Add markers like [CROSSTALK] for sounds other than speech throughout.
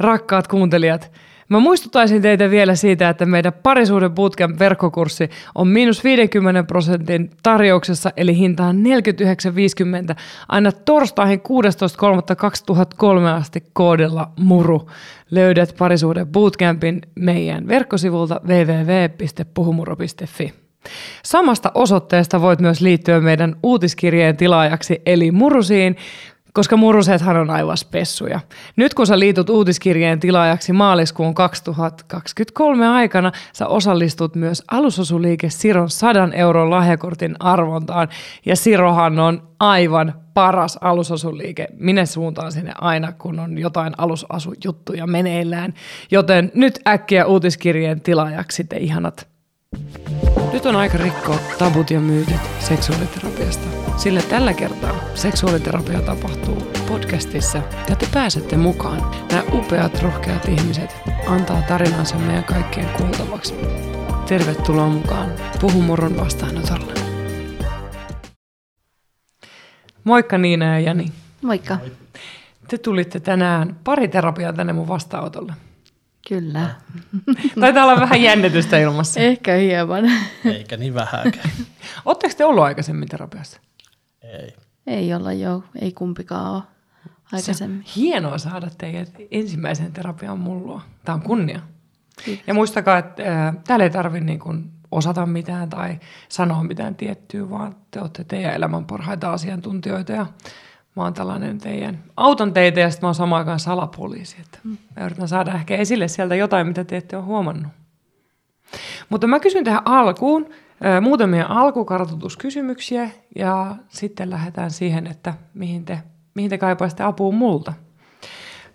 rakkaat kuuntelijat. Mä muistuttaisin teitä vielä siitä, että meidän parisuuden bootcamp verkkokurssi on miinus 50 prosentin tarjouksessa, eli hinta on 49,50 aina torstaihin 16.3.2003 asti koodilla MURU. Löydät parisuuden bootcampin meidän verkkosivulta www.puhumuro.fi. Samasta osoitteesta voit myös liittyä meidän uutiskirjeen tilaajaksi eli Murusiin, koska murusethan on aivan spessuja. Nyt kun sä liitut uutiskirjeen tilaajaksi maaliskuun 2023 aikana, sä osallistut myös alusosuliike Siron 100 euron lahjakortin arvontaan. Ja Sirohan on aivan paras alusosuliike. Minä suuntaan sinne aina, kun on jotain alusasujuttuja meneillään. Joten nyt äkkiä uutiskirjeen tilaajaksi te ihanat. Nyt on aika rikkoa tabut ja myytit seksuaaliterapiasta. Sillä tällä kertaa seksuaaliterapia tapahtuu podcastissa ja te pääsette mukaan. Nämä upeat, rohkeat ihmiset antaa tarinansa meidän kaikkien kuultavaksi. Tervetuloa mukaan Puhumurron vastaanotolle. Moikka Niina ja Jani. Moikka. Te tulitte tänään pariterapiaa tänne mun vastaanotolle. Kyllä. [LAUGHS] Taitaa olla vähän jännitystä ilmassa. Ehkä hieman. Eikä niin vähäkään. [LAUGHS] Oletteko te ollut aikaisemmin terapiassa? Ei. Ei olla jo, ei kumpikaan ole aikaisemmin. Se hienoa saada teidät ensimmäisen terapian mullua. Tämä on kunnia. Kiitos. Ja muistakaa, että äh, täällä ei tarvitse niin kuin osata mitään tai sanoa mitään tiettyä, vaan te olette teidän elämän parhaita asiantuntijoita ja mä oon tällainen teidän, auton teitä ja sitten mä oon samaan aikaan salapoliisi. Että mä yritän saada ehkä esille sieltä jotain, mitä te ette ole huomannut. Mutta mä kysyn tähän alkuun äh, muutamia alkukartoituskysymyksiä ja sitten lähdetään siihen, että mihin te, mihin te kaipaisitte apua multa.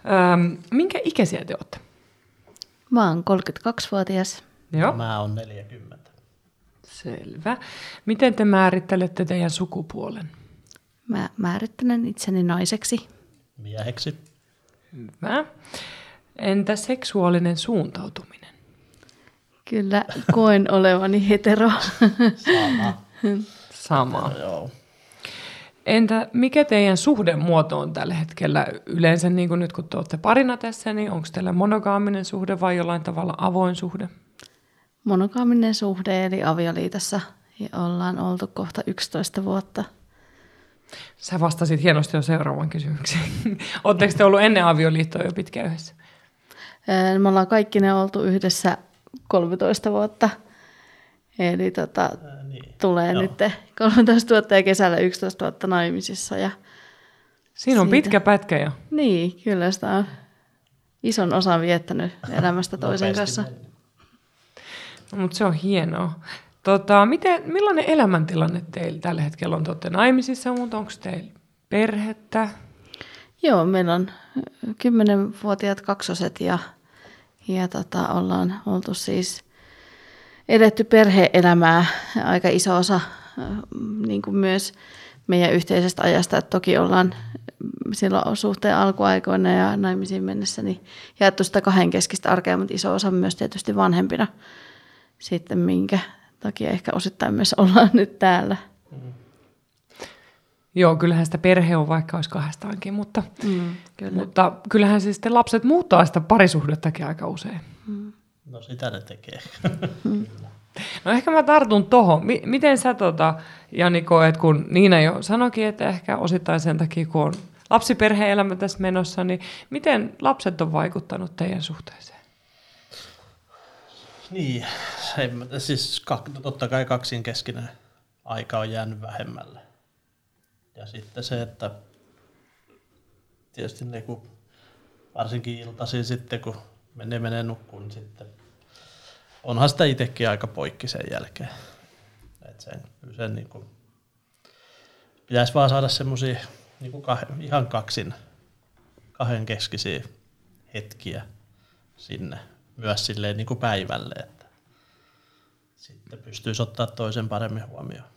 Ähm, minkä ikäisiä te olette? Mä oon 32-vuotias. Joo. Mä oon 40. Selvä. Miten te määrittelette teidän sukupuolen? Mä määrittelen itseni naiseksi. Mieheksi. Hyvä. Entä seksuaalinen suuntautuminen? Kyllä koen olevani hetero. Sama. Sama. Joo. Entä mikä teidän suhdemuoto on tällä hetkellä? Yleensä niin kuin nyt kun te olette parina tässä, niin onko teillä monogaaminen suhde vai jollain tavalla avoin suhde? Monogaaminen suhde eli avioliitossa ja ollaan oltu kohta 11 vuotta. Sä vastasit hienosti jo seuraavan kysymykseen. [LAUGHS] Oletteko te ollut ennen avioliittoa jo pitkään yhdessä? Ää, Me ollaan kaikki ne oltu yhdessä 13 vuotta. Eli tota, Ää, niin. tulee Joo. nyt 13 vuotta ja kesällä 11 vuotta naimisissa. Ja Siinä on Siitä. pitkä pätkä jo. niin, kyllä sitä on ison osan viettänyt [LAUGHS] elämästä toisen kanssa. No, mutta se on hienoa. Tota, miten, millainen elämäntilanne teillä tällä hetkellä on? Te olette naimisissa, mutta onko teillä perhettä? Joo, meillä on kymmenenvuotiaat kaksoset ja, ja tota, ollaan oltu siis edetty perhe-elämää aika iso osa niin kuin myös meidän yhteisestä ajasta. Et toki ollaan silloin suhteen alkuaikoina ja naimisiin mennessä niin jaettu sitä kahdenkeskistä arkea, mutta iso osa myös tietysti vanhempina sitten, minkä takia ehkä osittain myös [LAUGHS] ollaan nyt täällä. Joo, kyllähän sitä perhe on vaikka olisi kahdestaankin, mutta, Mm, kyllä. mutta kyllähän siis sitten lapset muuttaa sitä parisuhdettakin aika usein. No sitä ne tekee. [LAUGHS] No ehkä mä tartun tohon. Mi- miten sä tota, Jani koet, kun Niina jo sanoikin, että ehkä osittain sen takia, kun on lapsiperhe-elämä tässä menossa, niin miten lapset on vaikuttanut teidän suhteeseen? Niin, ei, siis totta kai kaksinkeskinen aika on jäänyt vähemmälle. Ja sitten se, että tietysti ne, kun varsinkin iltaisin sitten, kun menee, menee nukkuun, niin sitten onhan sitä itsekin aika poikki sen jälkeen. Et sen, sen niin kuin, pitäisi vaan saada semmoisia niin kuin kah, ihan kaksin, kahden keskisiä hetkiä sinne myös silleen niin kuin päivälle, että sitten pystyisi ottaa toisen paremmin huomioon.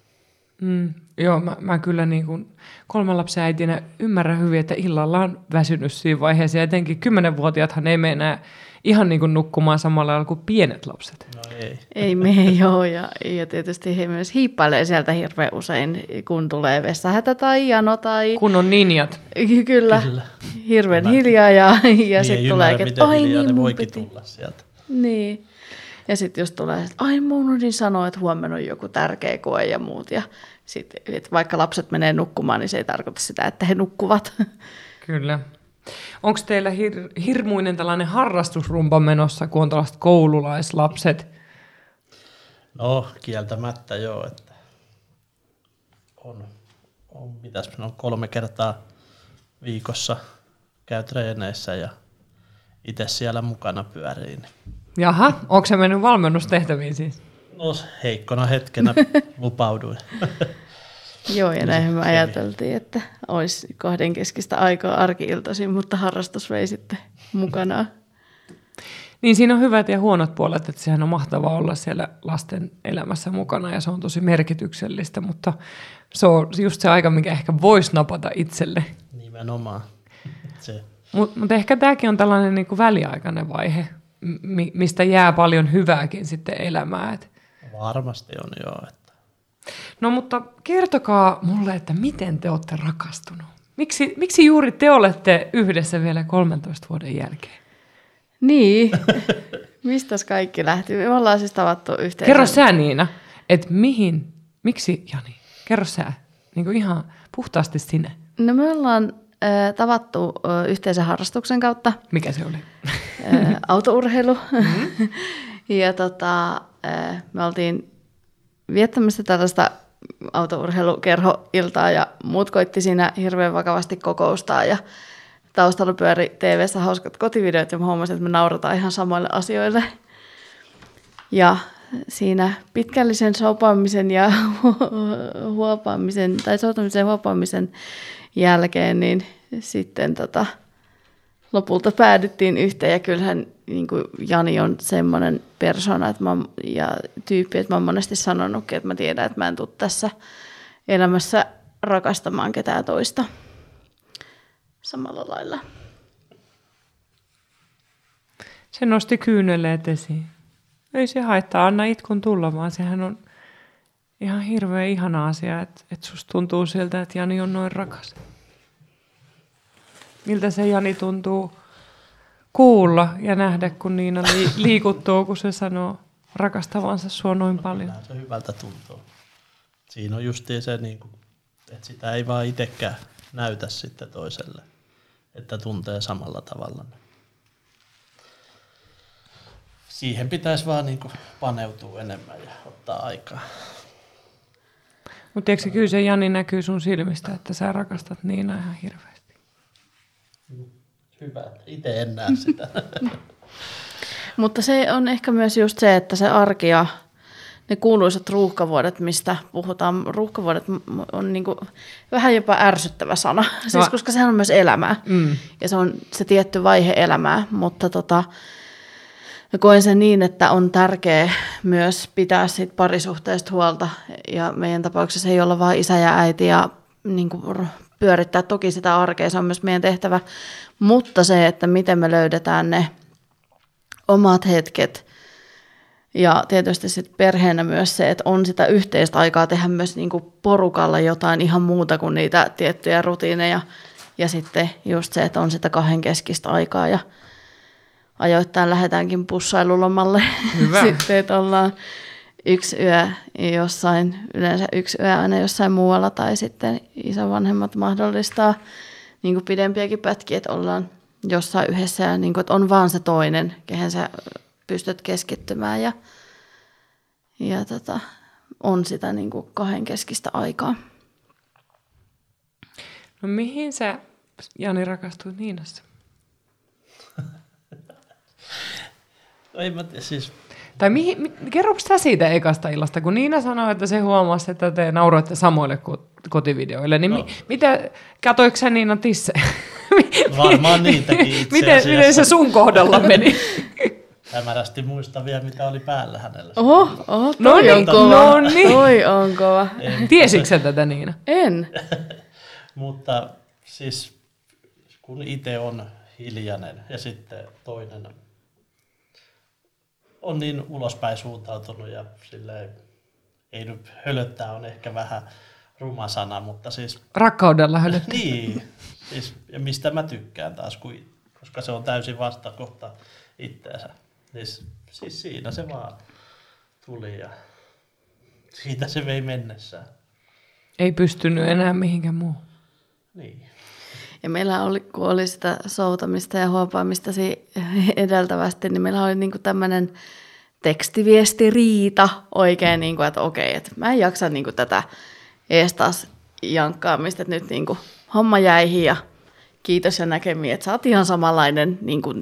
Mm, joo, mä, mä kyllä niin kuin kolmen lapsen äitinä ymmärrän hyvin, että illalla on väsynyt siinä vaiheessa. Ja etenkin kymmenenvuotiaathan ei mene enää ihan niin kuin nukkumaan samalla lailla kuin pienet lapset. No ei. Ei me [LAUGHS] joo, ja, ja tietysti he myös hiippailee sieltä hirveän usein, kun tulee vessahätä tai jano tai... Kun on ninjat. Kyllä, Kyllä. hirveän Mä- hiljaa ja, ja niin sitten ei tulee, että ai niin, ne mun voikin piti. tulla sieltä. Niin. Ja sitten jos tulee, että ai mun unohdin sanoa, että huomenna on joku tärkeä koe ja muut. Ja sitten, että vaikka lapset menee nukkumaan, niin se ei tarkoita sitä, että he nukkuvat. [LAUGHS] Kyllä. Onko teillä hir- hirmuinen tällainen harrastusrumpa menossa, kun on tällaiset koululaislapset? No, kieltämättä joo, että on, on mitäs on kolme kertaa viikossa käy treeneissä ja itse siellä mukana pyörii. Niin. Jaha, onko se mennyt valmennustehtäviin siis? No heikkona hetkenä [LAUGHS] lupauduin. [LAUGHS] Joo, ja näinhän me ajateltiin, että olisi kahdenkeskistä aikaa arkiiltaisin, mutta harrastus vei sitten mukanaan. Niin siinä on hyvät ja huonot puolet, että sehän on mahtavaa olla siellä lasten elämässä mukana ja se on tosi merkityksellistä, mutta se on just se aika, mikä ehkä voisi napata itselle. Nimenomaan. Se, Mutta mut ehkä tämäkin on tällainen niinku väliaikainen vaihe, mi- mistä jää paljon hyvääkin sitten elämään. Et varmasti on joo. Että. No mutta kertokaa mulle, että miten te olette rakastunut? Miksi, miksi juuri te olette yhdessä vielä 13 vuoden jälkeen? Niin, [LAUGHS] mistäs kaikki lähti? Me ollaan siis tavattu yhteensä. Kerro sä Niina, että mihin, miksi Jani? Kerro sä, niin kuin ihan puhtaasti sinne. No me ollaan äh, tavattu äh, yhteisen harrastuksen kautta, Mikä se oli? äh, autourheilu. Mm-hmm. [LAUGHS] ja tota, äh, me oltiin viettämässä tällaista autourheilukerhoiltaa ja muut koitti siinä hirveän vakavasti kokoustaa ja taustalla pyöri tv hauskat kotivideot ja mä huomasin, että me naurataan ihan samoille asioille. Ja siinä pitkällisen sopaamisen ja [LAUGHS] huopaamisen, tai soutamisen huopaamisen jälkeen, niin sitten tota, lopulta päädyttiin yhteen. Ja kyllähän niin kuin Jani on semmoinen persona että mä, ja tyyppi, että mä oon monesti sanonutkin, että mä tiedän, että mä en tule tässä elämässä rakastamaan ketään toista samalla lailla. Se nosti kyyneleet esiin. Ei se haittaa, anna itkun tulla, vaan sehän on ihan hirveän ihana asia, että, että susta tuntuu siltä, että Jani on noin rakas. Miltä se Jani tuntuu kuulla ja nähdä, kun Niina li- [LAUGHS] liikuttuu, kun se sanoo rakastavansa sua noin paljon. Se hyvältä tuntuu. Siinä on justiin se, niin kuin, että sitä ei vaan itsekään näytä sitten toiselle, että tuntee samalla tavalla. Siihen pitäisi vaan niin kuin paneutua enemmän ja ottaa aikaa. Mutta tiedätkö, kyllä se Jani näkyy sun silmistä, että sä rakastat Niina ihan hirveästi. Hyvä. Itse en näe sitä. [LAUGHS] Mutta se on ehkä myös just se, että se arki ja ne kuuluisat ruuhkavuodet, mistä puhutaan. Ruuhkavuodet on niinku vähän jopa ärsyttävä sana, [LAUGHS] siis No. koska sehän on myös elämää. Mm. Ja se on se tietty vaihe elämää, mutta tota, mä koen sen niin, että on tärkeää myös pitää siitä parisuhteesta huolta. Ja meidän tapauksessa ei olla vain isä ja äiti ja niin kuin pyörittää toki sitä arkea, se on myös meidän tehtävä. Mutta se, että miten me löydetään ne omat hetket ja tietysti sitten perheenä myös se, että on sitä yhteistä aikaa tehdä myös niinku porukalla jotain ihan muuta kuin niitä tiettyjä rutiineja. Ja sitten just se, että on sitä kahden keskistä aikaa ja ajoittain lähdetäänkin pussailulomalle. Hyvä. [LAUGHS] sitten, että ollaan yksi yö jossain, yleensä yksi yö aina jossain muualla tai sitten isovanhemmat mahdollistaa niin kuin pidempiäkin pätkiä, että ollaan jossain yhdessä ja niin kuin, että on vaan se toinen, kehen sä pystyt keskittymään ja, ja tota, on sitä niin kuin kahden keskistä aikaa. No mihin sä, Jani, rakastuit Niinassa? [LAUGHS] No ei mä tiedä, siis Tai mihin, mi, kerroks sä siitä ekasta illasta, kun Niina sanoi, että se huomasi, että te nauroitte samoille ko- kotivideoille, niin no. Mi, mitä, katoiko sä Niina tisse? [LAUGHS] Varmaan niitäkin itse miten, asiassa. miten se sun kohdalla meni? [LAUGHS] hämärästi muistavia, mitä oli päällä hänellä. Oho, oho No toi niin, on kova. no niin. Toi on kova. En, Tiesitkö sä tätä Niina? En. [LAUGHS] mutta siis kun itse on hiljainen ja sitten toinen on niin ulospäin suuntautunut ja silleen, ei nyt hölöttää on ehkä vähän ruma sana, mutta siis Rakkaudella hölöt. niin, siis, ja mistä mä tykkään taas, kun, koska se on täysin vastakohta itteensä. Siis, siis siinä se vaan tuli ja siitä se vei mennessään. Ei pystynyt enää mihinkään muuhun. Niin. Ja meillä oli, kun oli sitä soutamista ja huopaamista edeltävästi, niin meillä oli niinku tämmöinen tekstiviestiriita oikein, niinku, että okei, että mä en jaksa niinku tätä ees taas jankkaamista, että nyt niinku homma jäihin ja kiitos ja näkemiin, että sä oot ihan samanlainen niinku,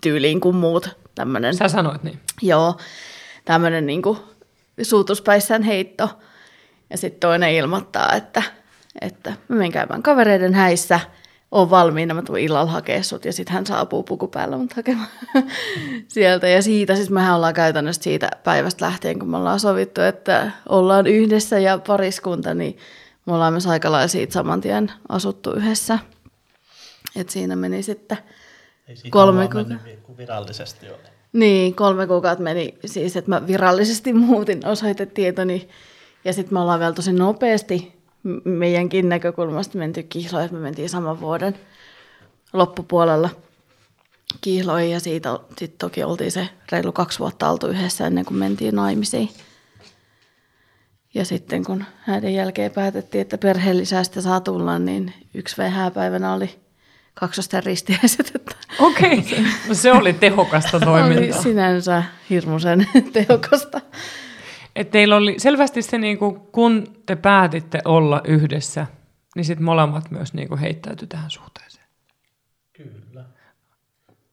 tyyliin kuin muut. Tämmönen, Sä sanoit niin. Joo, tämmöinen niinku suutuspäissään heitto. Ja sitten toinen ilmoittaa, että, että mä menen käymään kavereiden häissä, on valmiina, mä tuun illalla hakea sut. Ja sitten hän saapuu puku päällä mut hakemaan [LAUGHS] sieltä. Ja siitä siis mehän ollaan käytännössä siitä päivästä lähtien, kun me ollaan sovittu, että ollaan yhdessä ja pariskunta, niin me ollaan myös aika lailla siitä saman tien asuttu yhdessä. Et siinä meni sitten Ei siitä Kolme kuukautta. kun virallisesti oli. Niin, kolme kuukautta meni siis, että mä virallisesti [LAUGHS] muutin osoitetietoni. Ja sitten me ollaan vielä tosi nopeasti meidänkin näkökulmasta menty kihloihin, että me mentiin saman vuoden loppupuolella kihloihin. Ja siitä sitten toki oltiin se reilu kaksi vuotta oltu yhdessä ennen kuin mentiin naimisiin. Ja sitten kun häiden jälkeen päätettiin, että perheellisästä saa tulla, niin yksi VH-päivänä oli kaksosten ristiäiset, että Okei, okay. [LAUGHS] no se oli tehokasta oli toimintaa. sinänsä hirmuisen tehokasta. Et teillä oli selvästi se, niinku, kun te päätitte olla yhdessä, niin sitten molemmat myös niinku heittäytyi tähän suhteeseen. Kyllä.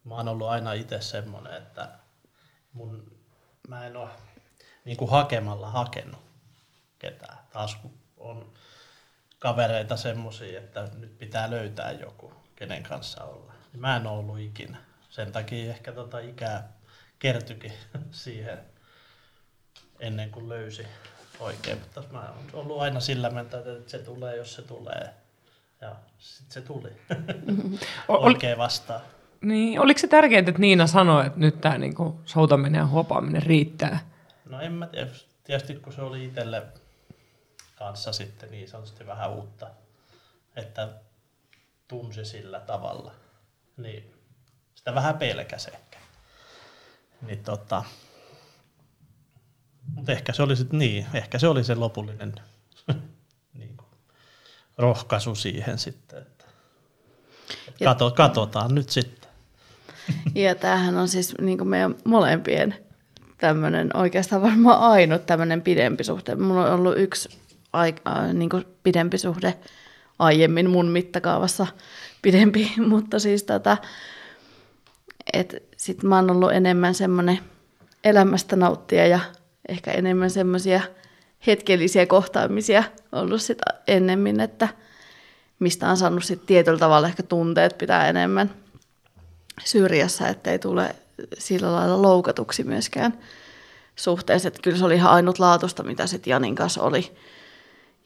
Mä oon ollut aina itse semmonen, että mun, mä en ole niin kuin hakemalla hakenut ketään. Taas kun on kavereita semmosia, että nyt pitää löytää joku, kenen kanssa olla. Niin mä en ole ollut ikinä. Sen takia ehkä tota ikää kertyikin [LAUGHS] siihen ennen kuin löysi oikein. Mutta mä oon ollut aina sillä mieltä, että se tulee, jos se tulee. Ja sitten se tuli. [LAUGHS] Oli- Oikein vastaan. Niin, oliko se tärkeää, että Niina sanoi, että nyt tämä niinku, soutaminen ja huopaaminen riittää? No en mä tiedä. Tietysti kun se oli itselle kanssa sitten niin sanotusti vähän uutta, että tunsi sillä tavalla, niin sitä vähän pelkäsi ehkä. Niin tota, mutta ehkä se oli sitten niin, ehkä se oli se lopullinen [LAUGHS] niin kuin, rohkaisu siihen sitten, että, Ja- kato, katsotaan nyt sitten. [LAUGHS] Ja tämähän on siis niin kuin meidän molempien tämmöinen oikeastaan varmaan ainut tämmöinen pidempi suhde. Mulla on ollut yksi aika, niin kuin pidempi suhde aiemmin mun mittakaavassa pidempi, [LAUGHS] mutta siis tota, että sit mä oon ollut enemmän semmoinen elämästä nauttija ja ehkä enemmän semmoisia hetkellisiä kohtaamisia ollut sit ennemmin, että mistä on saanut sit tietyllä tavalla ehkä tunteet pitää enemmän syrjässä, ettei tule sillä lailla loukatuksi myöskään suhteessa. Että kyllä se oli ihan ainutlaatuista, mitä sitten Janin kanssa oli.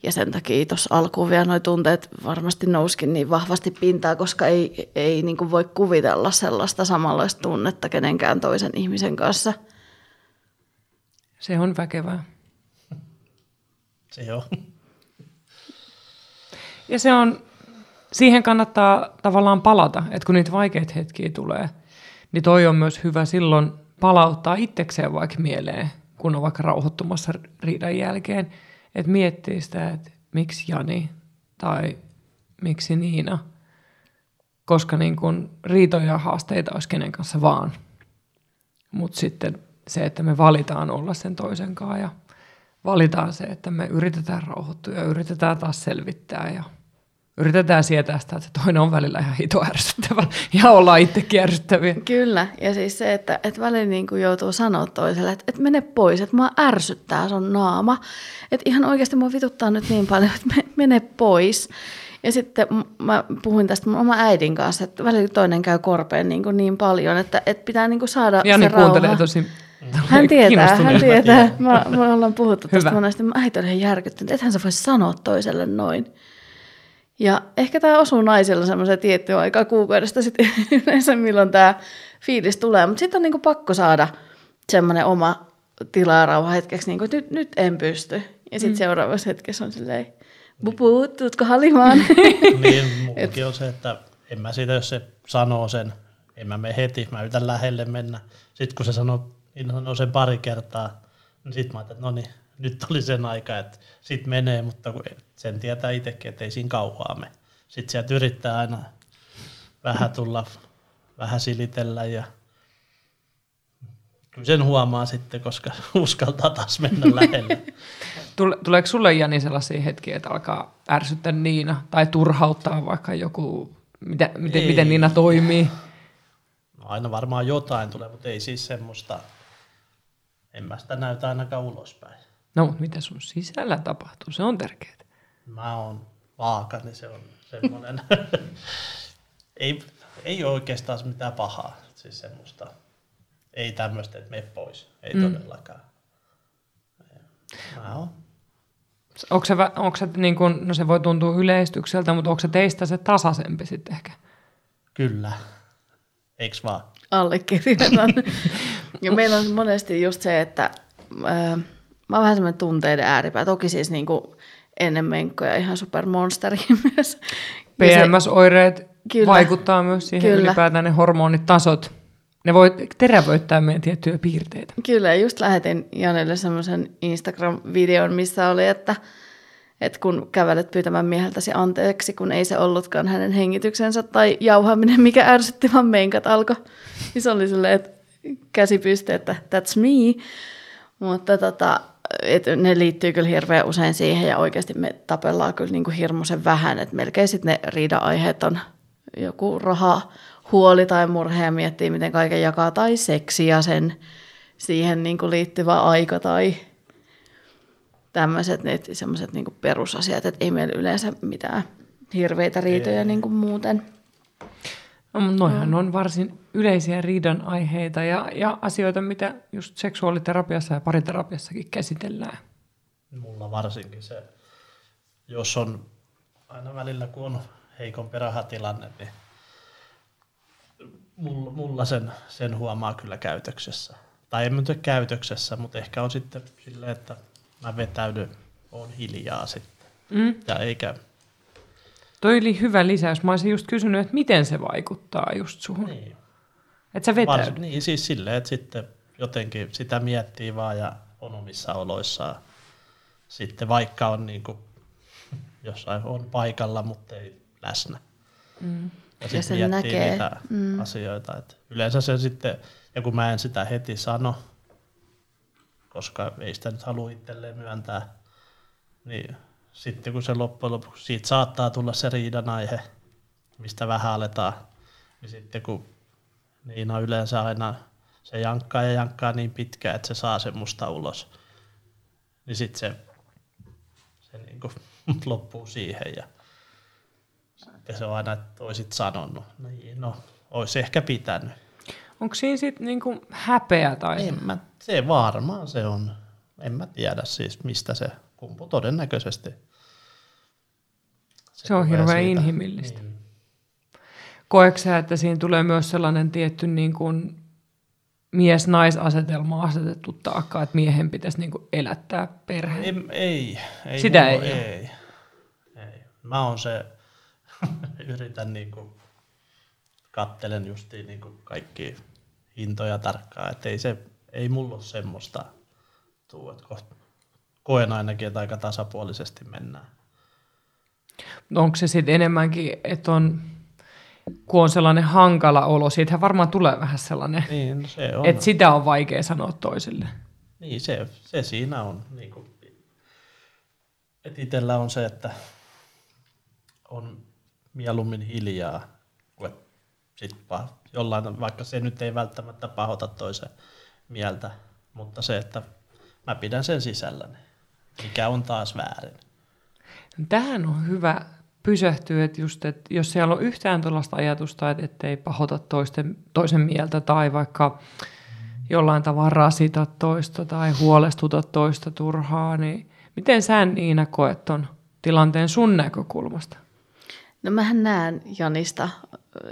Ja sen takia tuossa alkuun vielä nuo tunteet varmasti nouskin niin vahvasti pintaan, koska ei, ei niin voi kuvitella sellaista samanlaista tunnetta kenenkään toisen ihmisen kanssa. Se on väkevää. Se on. Ja se on, siihen kannattaa tavallaan palata, että kun niitä vaikeita hetkiä tulee, niin toi on myös hyvä silloin palauttaa itsekseen vaikka mieleen, kun on vaikka rauhoittumassa riidan jälkeen, että miettii sitä, että miksi Jani tai miksi Niina, koska niin kun riitoja ja haasteita olisi kenen kanssa vaan. Mutta sitten se, että me valitaan olla sen toisen kanssa ja valitaan se, että me yritetään rauhoittua ja yritetään taas selvittää ja yritetään sietää sitä, että se toinen on välillä ihan hito ärsyttävä [LAUGHS] ja ollaan itsekin ärsyttäviä. Kyllä, ja siis se, että, että välillä niin kuin joutuu sanoa toiselle, että, että mene pois, että mua ärsyttää sun naama. Että ihan oikeasti mua vituttaa nyt niin paljon, että me- mene pois. Ja sitten mä puhuin tästä mun oma äidin kanssa, että välillä toinen käy korpeen niin, kuin niin paljon, että, että pitää niin kuin saada Janni se kuuntelee rauha. tosi Hän tietää, hän tietää. Mä, me ollaan puhuttu tästä Hyvä. monesti. Mä äiti oli ihan järkyttynyt, ethän sä voi sanoa toiselle noin. Ja ehkä tämä osuu naisilla semmoisen tiettyä aikaa kuukaudesta sitten [LAUGHS] yleensä, milloin tämä fiilis tulee. Mutta sitten on niinku pakko saada semmoinen oma tila ja rauha hetkeksi, niinku, että nyt, nyt en pysty. Ja sitten mm. seuraavassa hetkessä on silleen, bubu, tuutko halimaan? [LAUGHS] niin, [LAUGHS] mullakin on se, että en mä siitä, jos se sanoo sen, en mä mene heti, mä yritän lähelle mennä. Sitten kun se sanoo, sanoo sen pari kertaa, niin sitten mä ajattelin, että no niin, nyt oli sen aika, että sit menee, mutta sen tietää itsekin, että ei siinä kauhaa me. Sitten sieltä yrittää aina vähän tulla, vähän silitellä ja kyllä sen huomaa sitten, koska [LAUGHS] uskaltaa taas mennä [LAUGHS] lähelle. Tule, tuleeko sulle Jani sellaisia hetkiä, että alkaa ärsyttää Niina tai turhauttaa vaikka joku, miten, miten, Ei. miten Niina toimii? No aina varmaan jotain tulee, mutta ei siis semmoista, en mä sitä näytä ainakaan ulospäin. No, mitä sun sisällä tapahtuu? Se on tärkeää. Mä oon vaaka, niin se on semmoinen, [LAUGHS] ei, ei ole oikeastaan mitään pahaa, siis semmoista, ei tämmöistä, että mene pois, ei mm. todellakaan. Mä oon, Onko se, onko se niin kuin, no se voi tuntua yleistykseltä, mutta onko se teistä se tasaisempi sitten ehkä? kyllä, eiks vaan? Allekirjoitan. ja meillä on monesti just se, että ää, mä oon vähän semmoinen tunteiden ääripää. Toki siis niin kuin ennen menkkoja ihan supermonsteri [LAUGHS] myös. PMS-oireet Kyllä. vaikuttaa myös siihen Kyllä. ylipäätään ne hormonitasot. Ne voi terävöittää meidän tiettyjä piirteitä. Kyllä, just lähetin Janelle semmoisen Instagram-videon, missä oli, että, että kun kävelet pyytämään mieheltäsi anteeksi, kun ei se ollutkaan hänen hengityksensä tai jauhaminen, mikä ärsytti, vaan menkat alkoi. Niin se oli silleen, että käsi pystyy, että that's me. Mutta tota, et ne liittyy kyllä hirveän usein siihen ja oikeasti me tapellaan kyllä niin kuin hirmuisen vähän, että melkein sitten ne riida-aiheet on joku raha, huoli tai murhe ja miettii, miten kaiken jakaa, tai seksi ja sen siihen niin kuin liittyvä aika tai tämmöiset semmoiset niin perusasiat, että ei meillä yleensä mitään hirveitä riitoja niin kuin muuten. No, noihan on varsin yleisiä riidan aiheita ja, ja asioita, mitä just seksuaaliterapiassa ja pariterapiassakin käsitellään. Mulla varsinkin se, jos on aina välillä kun on heikompi rahatilanne, niin mulla, mulla sen, sen huomaa kyllä käytöksessä. Tai en mä nyt käytöksessä, mutta ehkä on sitten silleen, että mä vetäydyn, on hiljaa sitten. Mm. Ja eikä, Toi oli hyvä lisäys. Mä olisin just kysynyt, että miten se vaikuttaa just suhun. niin, Että sä Vars, vetäydyt. niin siis silleen, että sitten jotenkin sitä miettii vaan ja on omissa oloissaan. Sitten vaikka on niin kuin, jossain on paikalla, mutta ei läsnä. Mm. Ja sitten sen miettii näkee. niitä mm. asioita. Et yleensä se sitten, ja kun mä en sitä heti sano, koska ei sitä nyt halua itselleen myöntää, niin sitten kun se loppujen lopuksi, siitä saattaa tulla se riidan aihe, mistä vähän aletaan, niin sitten kun Niina yleensä aina se jankkaa ja jankkaa niin pitkään, että se saa sen musta ulos, niin sitten se, se niin kuin [LAUGHS] loppuu siihen ja sitten se on aina, että olisit sanonut. Niin, no, olisi ehkä pitänyt. Onko siinä sitten niinku häpeä tai... En mä, se varmaan se on. En mä tiedä siis, mistä se kumpuu todennäköisesti. Se on tulee hirveän siitä. inhimillistä. Niin. Koetko sä, että siinä tulee myös sellainen tietty niin kuin mies-naisasetelma asetettu taakka, että miehen pitäisi niin kuin elättää perhe? Ei, ei, ei, Sitä ei ole. ei, ei. Mä oon se, [LAUGHS] yritän niinku, kattelen justiin niinku kaikki hintoja tarkkaan, että ei, se, ei mulla ole semmoista tuu, että koht- koen ainakin, että aika tasapuolisesti mennään. Onko se sitten enemmänkin, että on, kun on sellainen hankala olo, siitähän varmaan tulee vähän sellainen, Niin, no se on. että sitä on vaikea sanoa toiselle. Niin, se, se siinä on. Niin kuin, että itsellä on se, että on mieluummin hiljaa, kuin sit jollain, vaikka se nyt ei välttämättä pahota toisen mieltä, mutta se, että mä pidän sen sisälläni, mikä on taas väärin. Tähän on hyvä pysähtyy, että just, että jos siellä on yhtään tuollaista ajatusta, että ettei pahota toisten, toisen mieltä tai vaikka jollain tavalla rasita toista tai huolestuta toista turhaa, niin miten sä Niina koet ton tilanteen sun näkökulmasta? No mähän näen Janista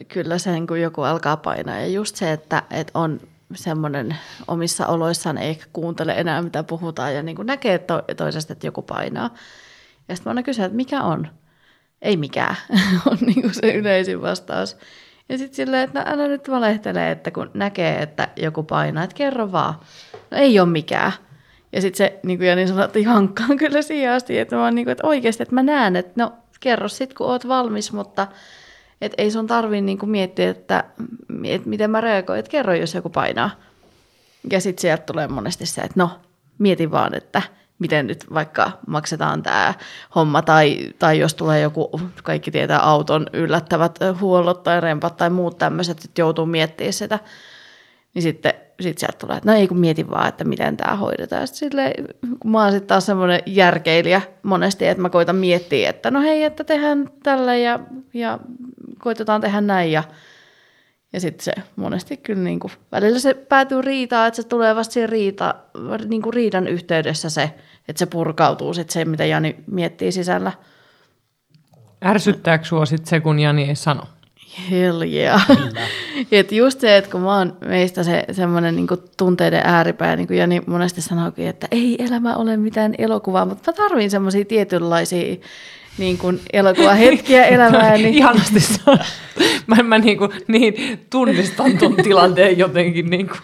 kyllä sen, kun joku alkaa painaa. Ja just se, että, että on semmoinen omissa oloissaan ei ehkä kuuntele enää, mitä puhutaan, ja niin kuin näkee to- toisesta, että joku painaa. Ja sitten mä aina kysyn, että mikä on? Ei mikään, [LAUGHS] on niin kuin se yleisin vastaus. Ja sitten silleen, että no, älä nyt valehtele, että kun näkee, että joku painaa, että kerro vaan. No ei ole mikään. Ja sitten se, niin kuin Jani sanoi, että hankkaan kyllä siihen asti, että, mä niin kuin, että oikeasti, että mä näen, että no kerro sitten, kun oot valmis, mutta et ei sun tarvi niinku miettiä, että, että miten mä reagoin, että kerro, jos joku painaa. Ja sitten sieltä tulee monesti se, että no, mieti vaan, että miten nyt vaikka maksetaan tämä homma, tai, tai jos tulee joku, kaikki tietää auton yllättävät huollot tai rempat tai muut tämmöiset, että joutuu miettimään sitä, niin sitten sit sieltä tulee, että no ei kun mieti vaan, että miten tämä hoidetaan. Sitten silleen, kun mä oon sitten taas semmoinen järkeilijä monesti, että mä koitan miettiä, että no hei, että tehdään tällä ja, ja koitetaan tehdä näin ja, ja sitten se monesti kyllä niin kuin, välillä se päätyy riitaan, että se tulee vasta siinä riita, niin kuin riidan yhteydessä se, että se purkautuu sitten se, mitä Jani miettii sisällä. Ärsyttääkö sua sitten se, kun Jani ei sano? Hell yeah. [LAUGHS] Et just se, että kun mä oon meistä se semmoinen niin tunteiden ääripää, niin kuin Jani monesti sanookin, että ei elämä ole mitään elokuvaa, mutta mä tarviin semmoisia tietynlaisia niin kuin elokuvahetkiä [LAUGHS] elämää. Niin... Ihanasti Mä, mä niin, kuin, niin tunnistan tuon tilanteen jotenkin. Niin, kuin.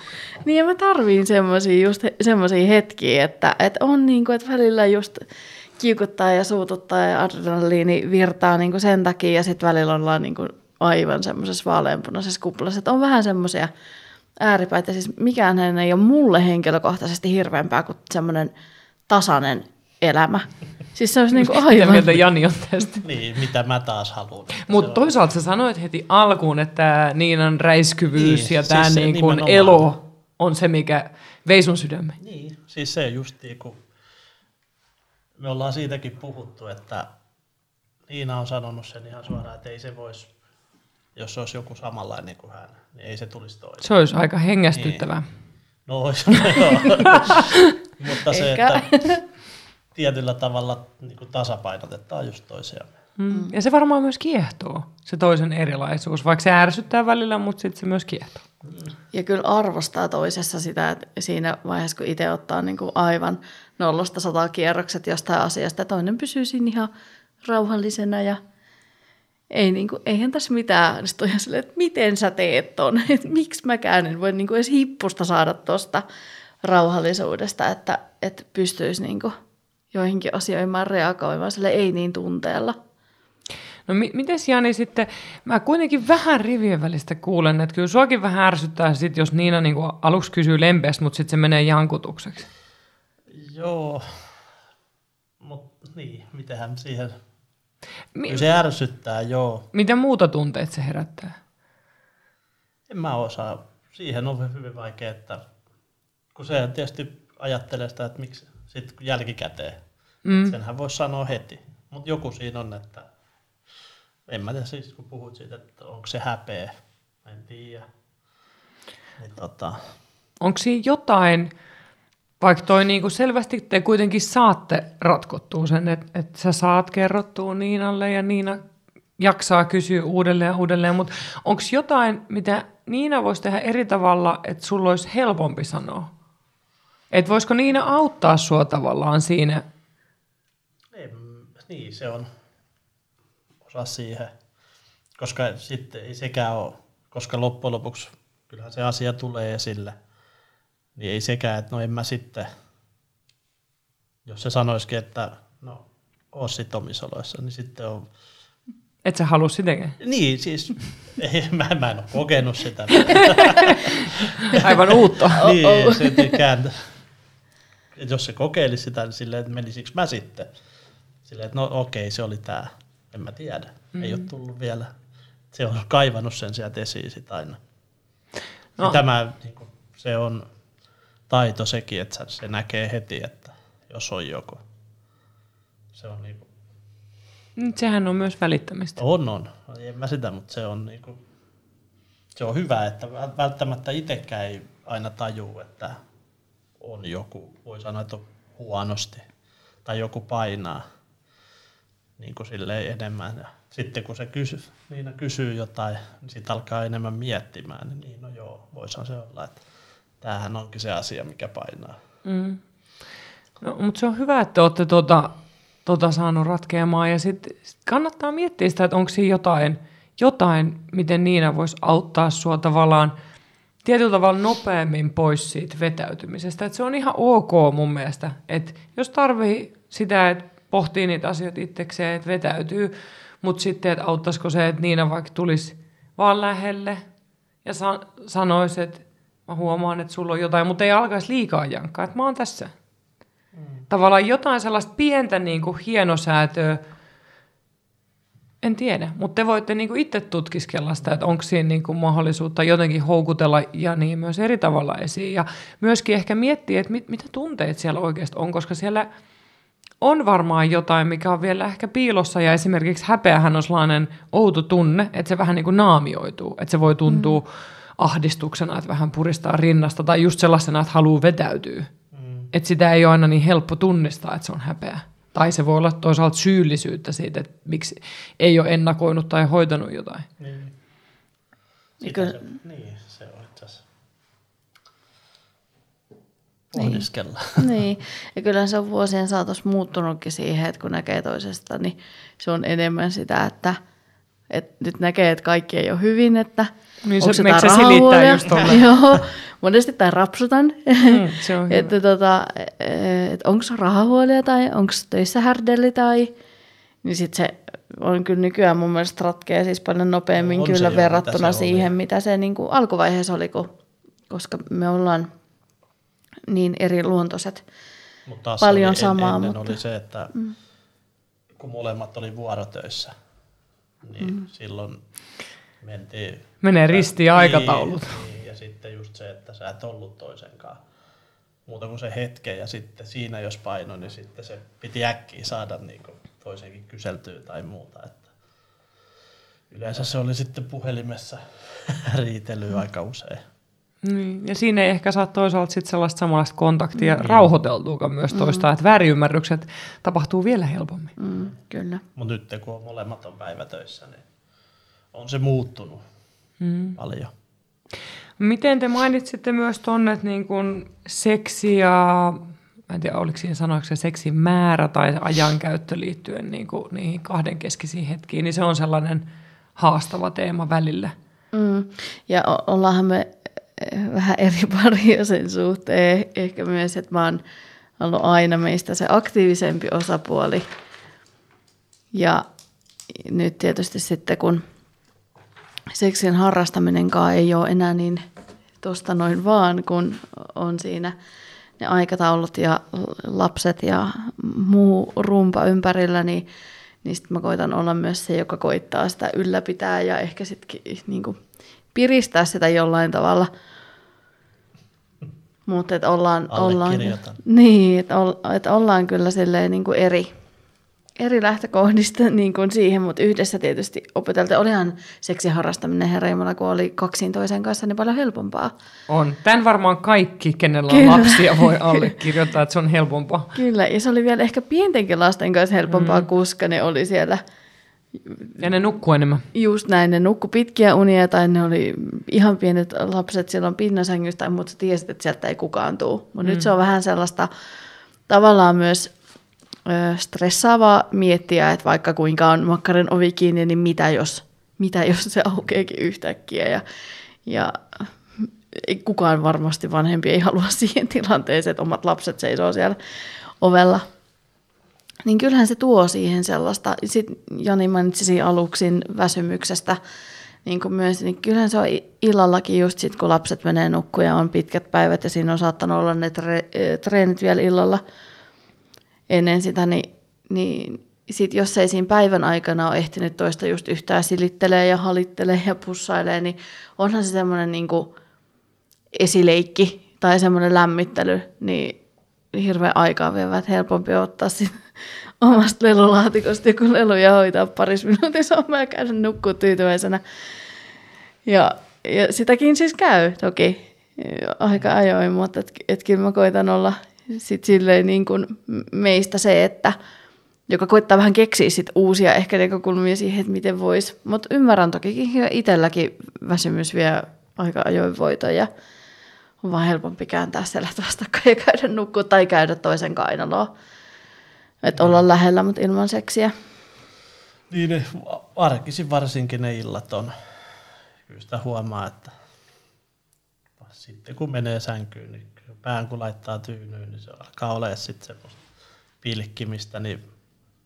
niin ja mä tarviin semmoisia just semmoisia hetkiä, että, että on niin kuin, että välillä just kiukuttaa ja suututtaa ja adrenaliini virtaa niin kuin sen takia ja sitten välillä ollaan niin kuin aivan semmoisessa vaaleanpunaisessa kuplassa. Että on vähän semmoisia ääripäitä. Siis mikään ei ole mulle henkilökohtaisesti hirveämpää kuin semmoinen tasainen elämä. Siis se olisi niin kuin aivan... Mitä Jani on tästä? Niin, mitä mä taas haluan. Mutta toisaalta sä sanoit heti alkuun, että Niinan räiskyvyys niin, ja tämä siis niin kuin elo on se, mikä vei sun sydämme. Niin, siis se justiin, kun me ollaan siitäkin puhuttu, että Niina on sanonut sen ihan suoraan, että ei se voisi, jos se olisi joku samanlainen kuin hän, niin ei se tulisi toiseen. Se olisi aika hengästyttävää. Niin. No olisi, [LAUGHS] joo. Mutta se, että tietyllä tavalla niin kuin tasapainotetaan just toisiaan. Mm. Ja se varmaan myös kiehtoo, se toisen erilaisuus, vaikka se ärsyttää välillä, mutta sitten se myös kiehtoo. Ja kyllä arvostaa toisessa sitä, että siinä vaiheessa, kun itse ottaa niin kuin aivan nollasta sata kierrokset jostain asiasta, toinen pysyy siinä ihan rauhallisena ja ei, niin kuin, eihän tässä mitään. Sitten on ihan silleen, että miten sä teet ton, [LAUGHS] että miksi mäkään en voi niin kuin edes hippusta saada tuosta rauhallisuudesta, että, että pystyisi niin kuin joihinkin asioihin reagoimaan sille ei niin tunteella. No mi- miten Jani sitten, mä kuitenkin vähän rivien välistä kuulen, että kyllä suakin vähän ärsyttää sit, jos Niina niin aluksi kysyy lempeästi, mutta sitten se menee jankutukseksi. Joo, mutta niin, mitähän siihen, Mi- se ärsyttää, joo. Mitä muuta tunteet se herättää? En mä osaa. Siihen on hyvin vaikea, että kun se tietysti ajattelee sitä, että miksi sitten jälkikäteen. Mm. Senhän voisi sanoa heti. Mutta joku siinä on, että en mä tiedä siis, kun puhut siitä, että onko se häpeä. En tiedä. Niin, tota... Onko siinä jotain, vaikka toi niinku selvästi te kuitenkin saatte ratkottua sen, että et sä saat kerrottua Niinalle ja Niina jaksaa kysyä uudelleen ja uudelleen, mutta onko jotain, mitä Niina voisi tehdä eri tavalla, että sulla olisi helpompi sanoa? Et voisiko Niina auttaa sua tavallaan siinä? Ei, niin, se on osa siihen. Koska sitten ei sekään ole, koska loppujen lopuksi kyllähän se asia tulee esille. Niin ei sekään, että no en mä sitten, jos se sanoisikin, että no oo sit omissa oloissa, niin sitten on et sä halua sitäkään? Niin, siis ei, mä, mä en ole kokenut sitä. [LAUGHS] Aivan uutta. [LAUGHS] niin, se kääntää että jos se kokeili sitä, niin silleen, että menisikö mä sitten. Silleen, että no okei, se oli tämä. En mä tiedä. Mm-hmm. Ei ole mm. tullut vielä. Se on kaivannut sen sieltä esiin sit aina. No. Tämä, niin kuin, se on taito sekin, että se näkee heti, että jos on joku. Se on niin kuin, Nyt Sehän on myös välittämistä. On, on. En mä sitä, mutta se on, niinku, se on hyvä, että vä- välttämättä itsekään ei aina tajuu, että on joku, voi sanoa, että on huonosti tai joku painaa niin kuin silleen enemmän. Ja sitten kun se kysy, Niina kysyy jotain, niin sitten alkaa enemmän miettimään, niin, niin no joo, voisihan se olla, että tämähän onkin se asia, mikä painaa. Mm. No, mutta se on hyvä, että olette tuota, tuota saanut ratkeamaan ja sitten sit kannattaa miettiä sitä, että onko siinä jotain, jotain, miten Niina voisi auttaa sua tavallaan tietyllä tavalla nopeammin pois siitä vetäytymisestä. Et se on ihan ok mun mielestä, että jos tarvii sitä, että pohtii niitä asioita itsekseen, että vetäytyy, mutta sitten, että auttaisiko se, että Niina vaikka tulisi vaan lähelle ja sa- sanoisi, että mä huomaan, että sulla on jotain, mutta ei alkaisi liikaa jankkaa, että mä oon tässä. Mm. Tavallaan jotain sellaista pientä niin kuin hienosäätöä, en tiedä, mutta te voitte niin kuin itse tutkiskella sitä, että onko siinä niin kuin mahdollisuutta jotenkin houkutella ja niin myös eri tavalla esiin. Ja myöskin ehkä miettiä, että mit, mitä tunteet siellä oikeasti on, koska siellä on varmaan jotain, mikä on vielä ehkä piilossa. Ja esimerkiksi häpeähän on sellainen outo tunne, että se vähän niin kuin naamioituu. Että se voi tuntua mm. Ahdistuksena, että vähän puristaa rinnasta tai just sellaisena, että haluaa vetäytyä. Mm. Että sitä ei ole aina niin helppo tunnistaa, että se on häpeä. Tai se voi olla toisaalta syyllisyyttä siitä, että miksi ei ole ennakoinut tai hoitanut jotain. Niin. Eikö- Sitä se, niin, se on itse asiassa pohdiskella. [LAUGHS] niin, ja kyllä se on vuosien saatossa muuttunutkin siihen, että kun näkee toisesta, niin se on enemmän sitä, että, että nyt näkee, että kaikki ei ole hyvin, että Niin onko se- meikö se silittää just? [LAUGHS] Joo, monesti tai rapsutan, [LAUGHS] Mm, se on [LAUGHS] että tota, että onko rahahuolia tai onko töissä härdelli tai, niin sitten se on kyllä nykyään mun mielestä ratkea siis paljon nopeammin On kyllä verrattuna mitä se oli. siihen, mitä se niin kuin alkuvaiheessa oli, kun, koska me ollaan niin eri luontoiset. Mutta taas Paljon oli, samaa, ennen mutta- oli se, että mm. kun molemmat oli vuorotöissä, niin mm. silloin mentiin... Menee ristiin aikataulut. Niin, niin, ja sitten just se, että sä et ollut toisenkaan muuta kuin se hetken ja sitten siinä jos paino, niin sitten se piti äkkiä saada niin kuin toisenkin kyseltyä tai muuta. Että yleensä se oli sitten puhelimessa [LAUGHS] riitelyä aika usein. Niin, ja siinä ei ehkä saa toisaalta sit sellaista samanlaista kontaktia mm. rauhoiteltuukaan myös toista, että väärinymmärrykset tapahtuu vielä helpommin. Mm, kyllä. Mutta nyt kun molemmat on päivätöissä, niin on se muuttunut mm. paljon. Miten te mainitsitte myös tuonne, että niin kun seksi ja, mä en tiedä oliko siinä sanoiksi se seksin määrä tai ajankäyttö liittyen niin kuin niihin kahdenkeskisiin hetkiin, niin se on sellainen haastava teema välillä. Mm. Ja o- ollaanhan me vähän eri [LAUGHS] paria sen suhteen. Ehkä myös, että mä oon ollut aina meistä se aktiivisempi osapuoli. Ja nyt tietysti sitten, kun seksin harrastaminenkaan ei ole enää niin tosta noin vaan, kun on siinä ne aikataulut ja lapset ja muu rumpa ympärillä, niin, niin sitten mä koitan olla myös se, joka koittaa sitä ylläpitää ja ehkä sitten niin piristää sitä jollain tavalla. Mutta että ollaan, ollaan, niin, ol, et ollaan kyllä silleen niin kuin eri, eri lähtökohdista [LAUGHS] niin kuin siihen, mutta yhdessä tietysti opeteltiin. Olihan seksiharrastaminen herreimalla, kun oli kaksin toisen kanssa, niin paljon helpompaa. On. Tän varmaan kaikki, kenellä on Kyllä. lapsia, voi [LAUGHS] allekirjoittaa, että se on helpompaa. Kyllä, ja se oli vielä ehkä pientenkin lasten kanssa helpompaa, mm. koska ne oli siellä Ja ne nukkuu enemmän. just näin, ne nukku pitkiä unia tai ne oli ihan pienet lapset silloin pinnasängystä, mutta sä tiesit, että sieltä ei kukaan tuu. Mutta mm. nyt se on vähän sellaista tavallaan myös stressaavaa miettiä, että vaikka kuinka on makkarin ovi kiinni, niin mitä jos, mitä jos se aukeekin yhtäkkiä? Ja, ja kukaan varmasti vanhempi ei halua [LAUGHS] siihen tilanteeseen, että omat lapset seisoo siellä ovella. Niin kyllähän se tuo siihen sellaista. Sitten Jani mainitsi siinä aluksin väsymyksestä niin kuin myös, niin kyllähän se on illallakin just sit, kun lapset menee nukkuun ja on pitkät päivät ja siinä on saattanut olla ne tre- treenit vielä illalla ennen sitä, niin, niin sit jos ei siinä päivän aikana ole ehtinyt toista just yhtään silittelee ja halittelee ja pussailee, niin onhan se semmoinen niin esileikki tai semmoinen lämmittely, niin hirveän aikaa vievä, että helpompi ottaa sit [LAUGHS] omasta lelulaatikosta joku lelu ja hoitaa parissa minuutissa omaa ja käydä nukkua tyytyväisenä. Ja, ja sitäkin siis käy toki aika ajoin, mutta et, et kyllä mä koitan olla sit silleen niin kuin meistä se, että joka koittaa vähän keksiä sit uusia ehkä näkökulmia siihen, että miten voisi. Mutta ymmärrän toki itselläkin väsymys vie aika ajoin voitoja. On vaan helpompi kääntää selät vastakkain ja käydä nukkua tai käydä toisen kainaloa. Että olla lähellä, mutta ilman seksiä. Niin, ne, arkisin varsinkin ne illat on. Kyllä sitä huomaa, että sitten kun menee sänkyyn, niin pään kun laittaa tyynyyn, niin se alkaa olemaan sitten semmoista pilkkimistä, niin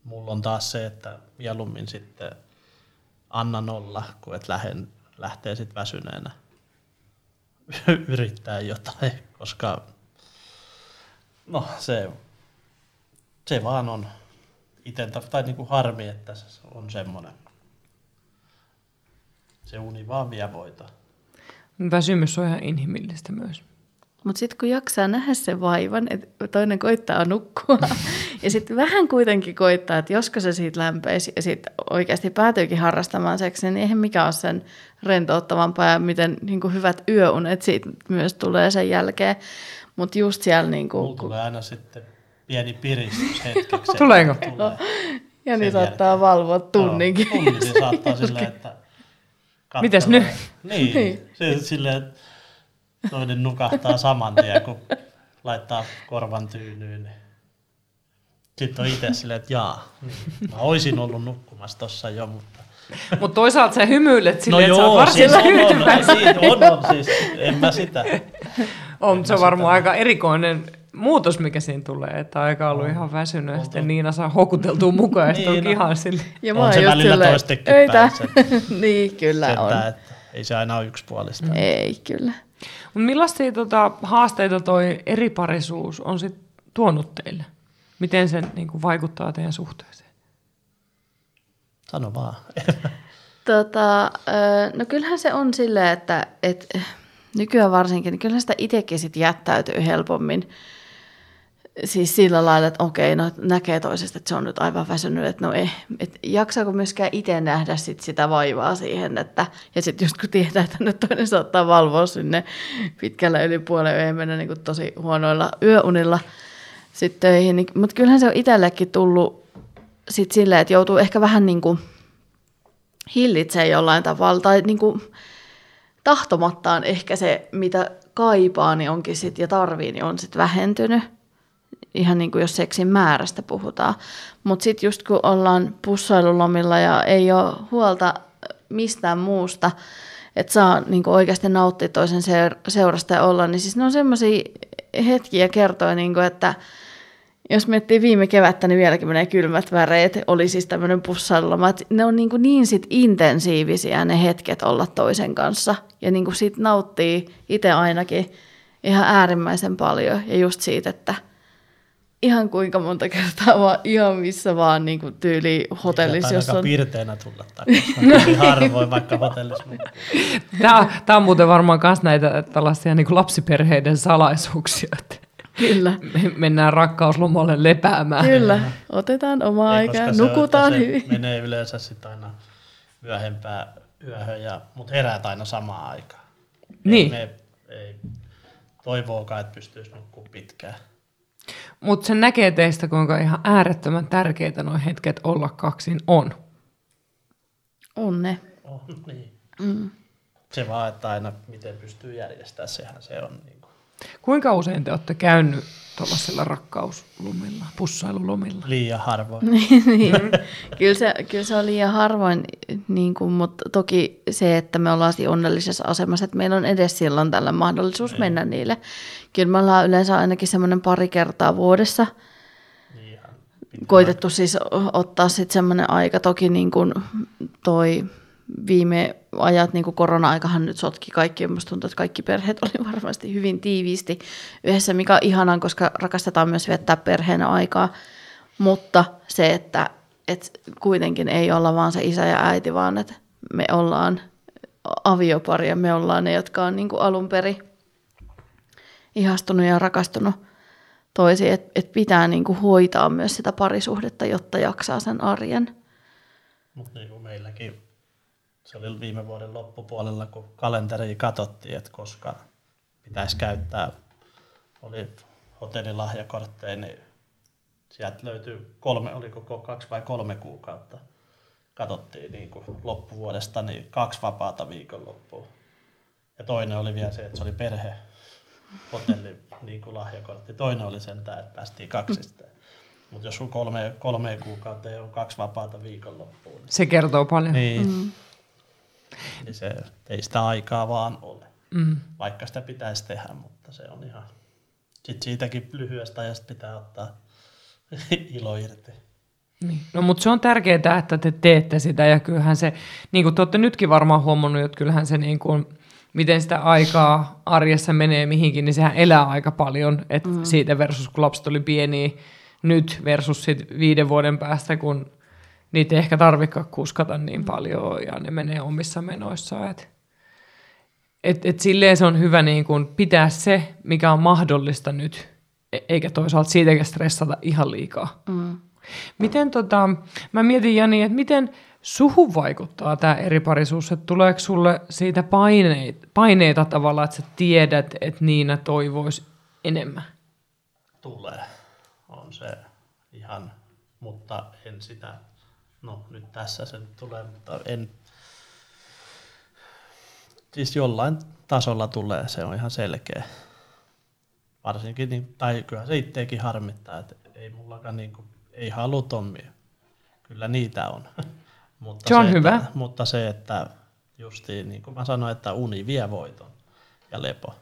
mulla on taas se, että mieluummin sitten annan olla, kun et lähden, lähtee sitten väsyneenä [LAUGHS] yrittää jotain, koska no se, se vaan on itse, tai niinku harmi, että se on semmoinen. Se uni vaan vie voita. Väsymys on ihan inhimillistä myös. Mutta sitten kun jaksaa nähdä sen vaivan, että toinen koittaa nukkua [LAUGHS] ja sitten vähän kuitenkin koittaa, että josko se siitä lämpeisi ja sitten oikeasti päätyykin harrastamaan seksiä, niin eihän mikä ole sen rentouttavampaa ja miten niin kuin hyvät yöunet siitä myös tulee sen jälkeen. Mutta just siellä... Niin kuin, Mulla tulee aina sitten pieni piristys hetkeksi. Tuleeko? Tulee. Ja niin saattaa valvoa tunninkin. Joo, tunnin saattaa silleen, [LAUGHS] että... katsella. Mites nyt? Niin, Niin. se silleen, että toinen nukahtaa saman tien, kun laittaa korvan tyynyyn. Niin. Sitten on itse silleen, että jaa, niin. mä oisin ollut nukkumassa tossa jo, mutta... Mutta toisaalta sä hymyilet silleen, että sä oot varsin siis on, on, on, on, on, siis, en mä sitä. On, se on sitä varmaan aika erikoinen muutos, mikä siinä tulee, että aika ollut ihan väsynyt ja sitten Niina saa houkuteltua mukaan ja sitten Niin, onkin no. ihan sille. Ja On mä oon se just välillä silleen, toistekin "Ei päin tää." niin, kyllä on. Sentään, että ei se aina ole yksipuolista. Ei, kyllä. Mutta millaisia tota, haasteita toi eriparisuus on sit tuonut teille? Miten se niinku, vaikuttaa teidän suhteeseen? Sano vaan. [LAUGHS] Tota, no kyllähän se on silleen, että et, nykyään varsinkin, niin kyllähän sitä itsekin sit jättäytyy helpommin. Siis sillä lailla, että okei, no näkee toisesta, että se on nyt aivan väsynyt, että no ei, et jaksaako myöskään itse nähdä sit sitä vaivaa siihen, että ja sitten just kun tietää, että nyt toinen saattaa valvoa sinne pitkällä yli puolen ja mennä niin tosi huonoilla yöunilla sitten töihin, niin, mutta kyllähän se on itsellekin tullut sit silleen, että joutuu ehkä vähän niin kuin hillitsee jollain tavalla, tai niin kuin tahtomattaan ehkä se, mitä kaipaa, niin onkin sit, ja tarvii, niin on sitten vähentynyt. Ihan niin kuin jos seksin määrästä puhutaan. Mutta sitten just kun ollaan pussailulomilla ja ei ole huolta mistään muusta, että saa niin kuin oikeasti nauttia toisen seur- seurasta ja olla, niin siis ne on semmoisia hetkiä kertoa, niin kuin, että jos miettii viime kevättä, niin vieläkin menee kylmät väreet. Oli siis tämmöinen pussailuloma. Ne on niin, kuin niin sit intensiivisiä ne hetket olla toisen kanssa. Ja niin kuin siitä nauttii itse ainakin ihan äärimmäisen paljon. Ja just siitä, että ihan kuinka monta kertaa vaan ihan missä vaan niin kuin tyyli hotellissa, jos aika on... piirteinä tulla takaisin. Niin harvoin vaikka hotellissa. Tämä, tämä on muuten varmaan myös näitä tällaisia niin lapsiperheiden salaisuuksia, että Kyllä, me mennään rakkauslomalle lepäämään. kyllä. Otetaan omaa Ei, aikaa, nukutaan se hyvin. menee yleensä sitten aina myöhempää yöhön, ja, mutta heräät aina samaan aikaan. Niin. Ei, me, ei toivookaan, että pystyisi nukkua pitkään. Mutta se näkee teistä, kuinka ihan äärettömän tärkeitä nuo hetket olla kaksin on. On ne. Oh, niin. Mm. Se vaan, että aina miten pystyy järjestämään, sehän se on. Niin kuin Kuinka usein te olette käynyt tuollaisilla rakkauslomilla, pussailulomilla? liian harvoin. [LAUGHS] niin. kyllä, se, kyllä se on liian harvoin, niin kuin, mutta toki se, että me ollaan siinä onnellisessa asemassa, että meillä on edes silloin tällä mahdollisuus mennä niille. Kyllä me ollaan yleensä ainakin semmoinen pari kertaa vuodessa Niin ihan koitettu siis ottaa sitten semmoinen aika. Toki niin kuin toi viime ajat, niin kuin korona-aikahan nyt sotki kaikki, musta tuntuu, että kaikki perheet oli [LAUGHS] varmasti hyvin tiiviisti yhdessä, mikä on ihanan, koska rakastetaan myös viettää perheen aikaa. Mutta se, että, että kuitenkin ei olla vaan se isä ja äiti, vaan että me ollaan aviopari ja me ollaan ne, jotka on niin kuin alun perin ihastunut ja rakastunut toisi, että et pitää niin kuin hoitaa myös sitä parisuhdetta, jotta jaksaa sen arjen. Mutta niin kuin meilläkin, se oli viime vuoden loppupuolella, kun kalenteri katsottiin, että koska pitäisi käyttää, oli hotellilahjakortteja, niin sieltä löytyy kolme, oliko kaksi vai kolme kuukautta. Katsottiin niin kuin loppuvuodesta niin kaksi vapaata viikonloppua. Ja toinen oli vielä se, että se oli perhe hotelli niin kuin lahjakortti. Toinen oli sen, että päästiin kaksista. Mutta jos on kolme, kolme kuukautta ja on kaksi vapaata viikonloppua. Niin, Se kertoo paljon. niin, mm. Niin se ei sitä aikaa vaan ole. Mm. Vaikka sitä pitäisi tehdä, mutta se on ihan... Sitten siitäkin lyhyestä ajasta pitää ottaa [LAUGHS] ilo irti. Niin. No mutta se on tärkeää, että te teette sitä ja kyllähän se, niin kuin te olette nytkin varmaan huomannut, että kyllähän se niin kuin, miten sitä aikaa arjessa menee mihinkin, niin sehän elää aika paljon, että mm. siitä versus kun lapset oli pieniä nyt versus sit viiden vuoden päästä, kun niitä ei ehkä tarvikaan kuskata niin paljon ja ne menee omissa menoissaan. Et, et, et silleen se on hyvä niin kun pitää se, mikä on mahdollista nyt, e- eikä toisaalta siitäkään stressata ihan liikaa. Mm. Miten tota, mä mietin Jani, että miten suhun vaikuttaa tämä eri parisuus, että tuleeko sulle siitä paineita, paineita tavallaan, että sä tiedät, että Niina toivoisi enemmän? Tulee. On se ihan, mutta en sitä, no nyt tässä se nyt tulee, mutta en, siis jollain tasolla tulee, se on ihan selkeä. Varsinkin, niin, tai kyllä se itseäkin harmittaa, että ei mullakaan niin kuin, ei halutomia. Kyllä niitä on. [LAUGHS] mutta Se on että, hyvä. Mutta se, että justiin niin kuin mä sanoin, että uni vie voiton ja lepo.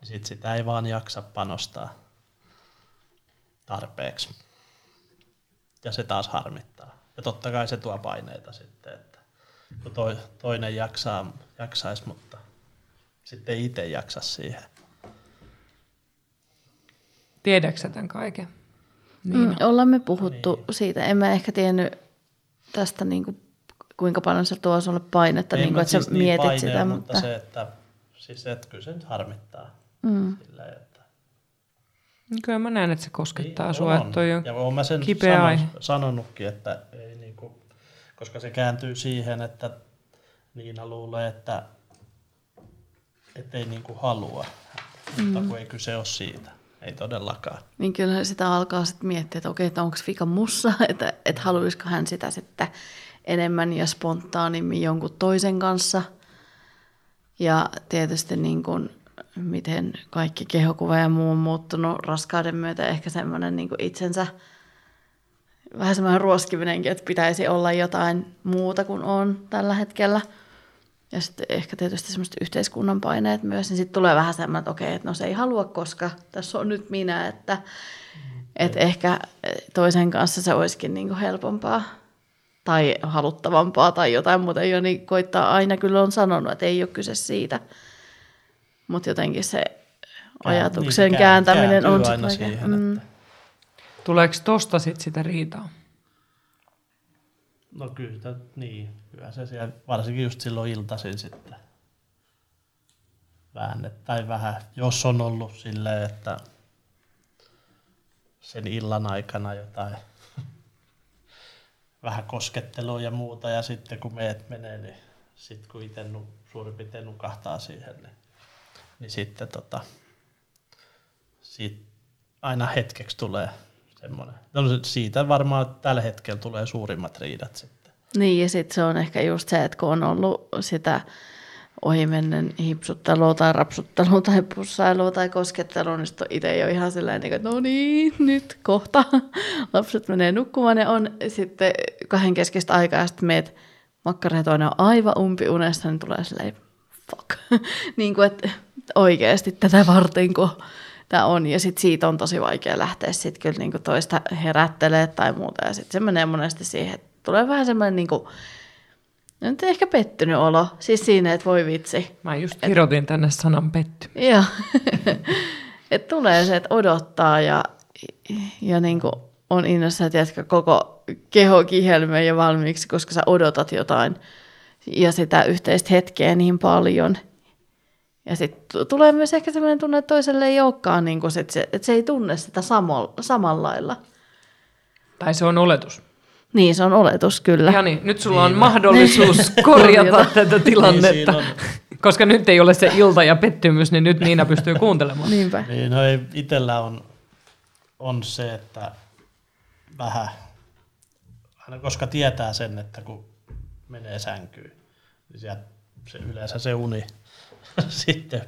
Niin sit sitä ei vaan jaksa panostaa tarpeeksi. Ja se taas harmittaa. Ja totta kai se tuo paineita sitten, että kun toi, toinen jaksaa, jaksaisi, mutta sitten ei itse jaksa siihen. Tiedätkö sä tämän kaiken? Niin. Mm, ollaan me puhuttu niin. siitä. En mä ehkä tiennyt tästä, niin kuin, kuinka paljon se tuo sulle painetta, Ei niin kuin, että sä siis niin mietit paineen, sitä. mutta, Mutta, se, että, siis se, että kyllä se nyt harmittaa. mm. Silleen, että Niin Kyllä mä näen, että se koskettaa Niin, sua, että toi on Ja olen mä sen kipeä sano, aihe. sanonutkin, että ei koska se kääntyy siihen, että Niina luulee, että ei niinku halua, mutta Mm. kun ei kyse ole siitä. Ei todellakaan. Niin kyllä sitä alkaa sitten miettiä, että okei, että onko vika mussa, [LAUGHS] että, että haluaisiko hän sitä sitten enemmän ja spontaanimmin jonkun toisen kanssa. Ja tietysti niin kuin, miten kaikki kehokuva ja muu on muuttunut raskauden myötä, ehkä semmoinen niin kuin itsensä vähän semmoinen ruoskiminenkin, että pitäisi olla jotain muuta kuin on tällä hetkellä. Ja sitten ehkä tietysti semmoiset yhteiskunnan paineet myös, niin sitten tulee vähän semmoinen, että okei, että no se ei halua, koska tässä on nyt minä, että, että ehkä toisen kanssa se olisikin niin kuin helpompaa tai haluttavampaa tai jotain muuta. Joni koittaa aina kyllä on sanonut, että ei ole kyse siitä, mutta jotenkin se ajatuksen niin, kääntäminen on aina siihen, mm, että Tuleeko tosta sit sitä riitaa? No kyllä, niin. Kyllä se siellä, varsinkin just silloin iltaisin sitten väännet, tai vähän, jos on ollut silleen, että sen illan aikana jotain [LAUGHS] vähän koskettelua ja muuta, ja sitten kun meet menee, niin sitten kun itse nu, suurin piirtein nukahtaa siihen, niin, niin sitten tota, siitä aina hetkeksi tulee semmoinen. No siitä varmaan tällä hetkellä tulee suurimmat riidat sitten. Niin, ja sitten se on ehkä just se, että kun on ollut sitä ohimennen hipsuttelua tai rapsuttelua tai pussailua tai koskettelua, niin sitten itse jo ihan kuin, että no niin, nyt kohta [LAUGHS] lapset menee nukkumaan ja on sitten kahden keskistä aikaa ja sitten meet makkara ja toinen on aivan umpi unessa, niin tulee silleen, fuck. [LAUGHS] niin kuin, että oikeasti tätä varten, kun tämä on. Ja sitten siitä on tosi vaikea lähteä sitten kyllä niin kuin toista herättelee tai muuta. Ja sitten se menee monesti siihen, että tulee vähän semmoinen niin kuin, nyt ehkä pettynyt olo. Siis siinä, että voi vitsi. Mä just kirjoitin tänne sanan petty. Joo. [LAUGHS] että tulee se, että odottaa ja, ja niin kuin on innossa, että jätkä koko keho kihelmöi jo valmiiksi, koska sä odotat jotain ja sitä yhteistä hetkeä niin paljon. Ja sitten tulee myös ehkä sellainen tunne, että toiselle ei olekaan, niin kuin, että, se, että se ei tunne sitä samalla, samalla lailla. Tai se on oletus. Niin, se on oletus, kyllä. Jani, nyt sulla on mahdollisuus [LAUGHS] korjata tätä tilannetta. Niin, Koska nyt ei ole se ilta ja pettymys, niin nyt Niina pystyy kuuntelemaan. Niinpä. Niin, no ei, itellä on, on se, että vähän, aina koska tietää sen, että kun menee sänkyyn, niin sieltä se yleensä se uni [LAUGHS] sitten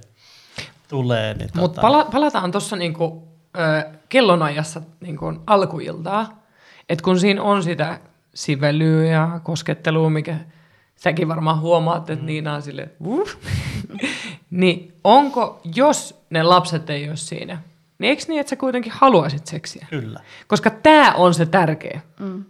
tulee. Niin Mutta tota, pala- palataan tuossa niinku, ö, kellonajassa niinku alkuiltaa, että kun siinä on sitä sivelyä ja koskettelua, mikä säkin varmaan huomaat, että mm. Niina on sille, uh, [LAUGHS] niin onko, jos ne lapset ei ole siinä, niin eikö niin, että sä kuitenkin haluaisit seksiä? Kyllä, Koska tämä on se tärkeä. Mm.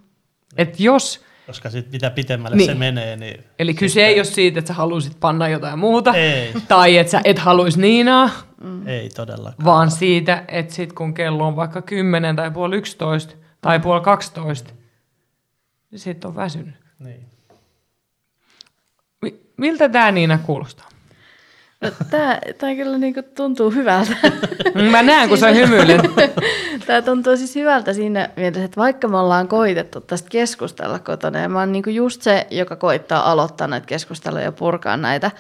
Että jos, koska sit mitä pitemmälle Niin. se menee, niin eli kyse ei ole siitä, että sä haluaisit panna jotain muuta, Ei. tai että sä et haluaisi Niinaa, mm. ei todellakaan. vaan siitä, että sit kun kello on vaikka 10 tai puoli 11 tai puoli 12, niin sit on väsynyt. Niin. Mi- Miltä tämä Niina kuulostaa? No, tämä, tämä kyllä niin kuin tuntuu hyvältä. Mä näen, kun sä hymyilet. [LAUGHS] Tämä tuntuu siis hyvältä siinä mielessä, että vaikka me ollaan koitettu tästä keskustella kotona, ja mä oon niin just se, joka koittaa aloittaa näitä keskusteluja ja purkaa näitä,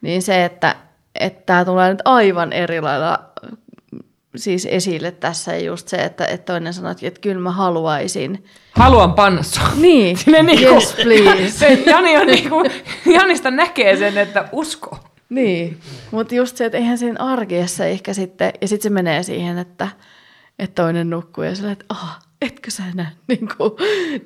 niin se, että, että tämä tulee nyt aivan eri lailla siis esille tässä, ja just se, että, että toinen sanoo, että kyllä mä haluaisin. Haluan panna sua. Niin, [LAUGHS] Sinne niinku, yes please. [LAUGHS] Se Jani on niinku, Janista näkee sen, että usko. Niin, mutta just se, että eihän siinä arkiessa ehkä sitten, ja sitten se menee siihen, että, että toinen nukkuu ja sillä, että ah, etkö sä näe niin kuin,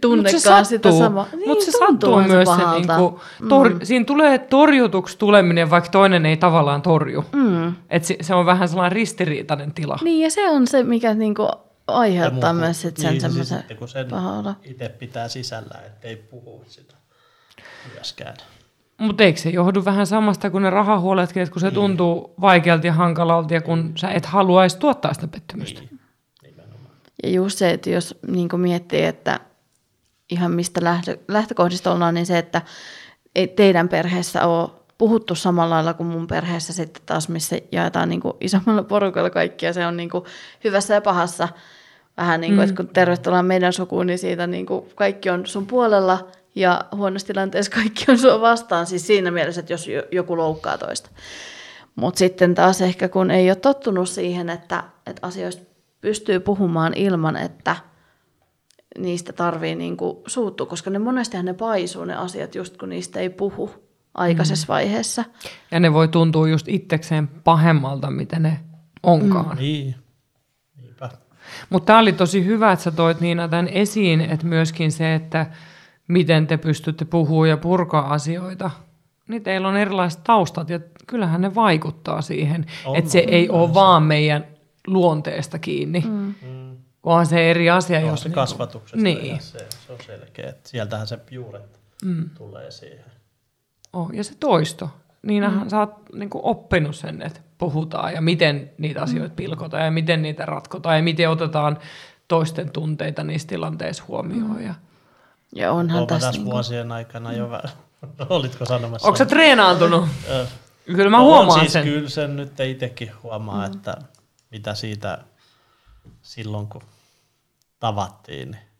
tunnekaan sitä samaa. Niin, Mutta se sattuu myös se, pahalta. niinku, tor, mm. siinä tulee torjutuksi tuleminen, vaikka toinen ei tavallaan torju. Mm. Et se, se on vähän sellainen ristiriitainen tila. Niin, ja se on se, mikä niin kuin, aiheuttaa Ja myös sit sen niin, siis semmoisen sitten kun sen pahan olon. itse pitää sisällä, ettei puhu sitä myöskään. Mutta eikö se johdu vähän samasta kuin ne rahahuoletkin, että kun se Niin. tuntuu vaikealta ja hankalalta ja kun sä et haluaisi tuottaa sitä pettymystä. Niin. Ja just se, että jos niin miettii, että ihan mistä lähtö, lähtökohdista ollaan, niin se, että ei teidän perheessä ole puhuttu samalla lailla kuin mun perheessä sitten taas, missä jaetaan niin kuin isommalla porukalla kaikkia. Se on niin kuin hyvässä ja pahassa. Vähän niin kuin, mm. että kun tervetuloa meidän sukuun, niin siitä niin kuin kaikki on sun puolella ja huonossa tilanteessa kaikki on sua vastaan. Siis siinä mielessä, että jos jo- joku loukkaa toista. Mutta sitten taas ehkä kun ei ole tottunut siihen, että, että asioista pystyy puhumaan ilman, että niistä tarvii niinku suuttua, koska ne monestihan ne paisuu ne asiat just kun niistä ei puhu aikaisessa Mm. vaiheessa. Ja ne voi tuntua just itsekseen pahemmalta, mitä ne onkaan. Mm. Niin, niinpä. Mutta tämä oli tosi hyvä, että sä toit Niina tämän esiin, että myöskin se, että miten te pystytte puhumaan ja purkaa asioita. Niin teillä on erilaiset taustat ja kyllähän ne vaikuttaa siihen, On, että se on, ei ole vaan meidän luonteesta kiinni, mm. Mm. vaan se eri asia. On jos se niinku- kasvatuksesta Niin. se, se on selkeä, että sieltähän se juuret mm. tulee siihen. Oh, ja se toisto. Niinähän mm. sä oot niin oppinut sen, että puhutaan ja miten niitä asioita pilkotaan ja miten niitä ratkotaan ja miten otetaan toisten tunteita niissä tilanteissa huomioon. Mm. Ja... Ja onhan tässä... Niinku, vuosien aikana jo vähän. [LAUGHS] Olitko sanomassa? Onko sä treenaantunut? Kyllä mä no, huomaan siis sen. Kyllä sen nyt itsekin huomaa, mm. että mitä siitä silloin kun tavattiin, niin-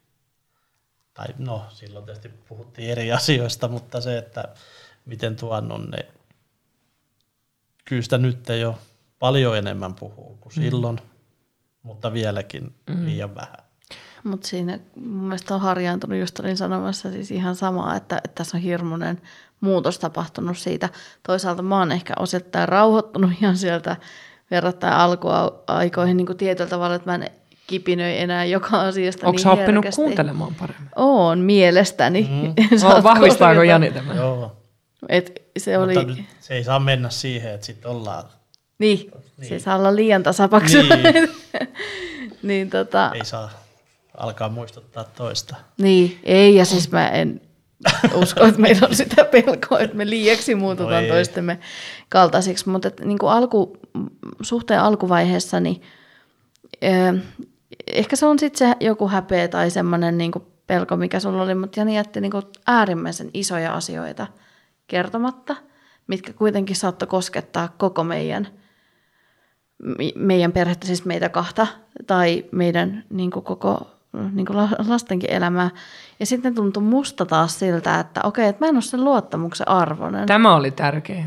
tai no silloin tietysti puhuttiin eri asioista, mutta se, että miten tuonnon ne, kyllä sitä nyt jo paljon enemmän puhuu kuin silloin, mutta vieläkin liian vähän. Mutta siinä mun mielestä on harjaantunut, just olin sanomassa siis ihan samaa, että, että tässä on hirmuinen muutos tapahtunut siitä. Toisaalta mä oon ehkä osittain rauhoittunut ihan sieltä verrattain alkuaikoihin niin kuin tietyllä tavalla, että mä en kipinöi enää joka asiasta Onko niin oppinut herkästi. kuuntelemaan paremmin? Oon mielestäni. Mm. [LAUGHS] Oh, vahvistaako Jani tämän? Joo, Et se oli, mutta se ei saa mennä siihen, että sitten ollaan, niin, Niin. se saa olla liian tasapaksu. Niin. [LAUGHS] niin, tota, ei saa alkaa muistuttaa toista. Niin, ei, ja siis mä en usko, että meillä on sitä pelkoa, että me liiaksi muututaan No toistemme kaltaisiksi, mutta et, niin kuin alku, suhteen alkuvaiheessa, niin eh, ehkä se on sitten se joku häpeä tai semmoinen niin kuin pelko, mikä sulla oli, mutta Jani jätti niin kuin äärimmäisen isoja asioita kertomatta. mitkä kuitenkin saattoi koskettaa koko meidän, meidän perhettä, siis meitä kahta, tai meidän niin kuin koko niin kuin lastenkin elämää. Ja sitten tuntui musta taas siltä, että okei, että mä en ole sen luottamuksen arvoinen. Tämä oli tärkeä.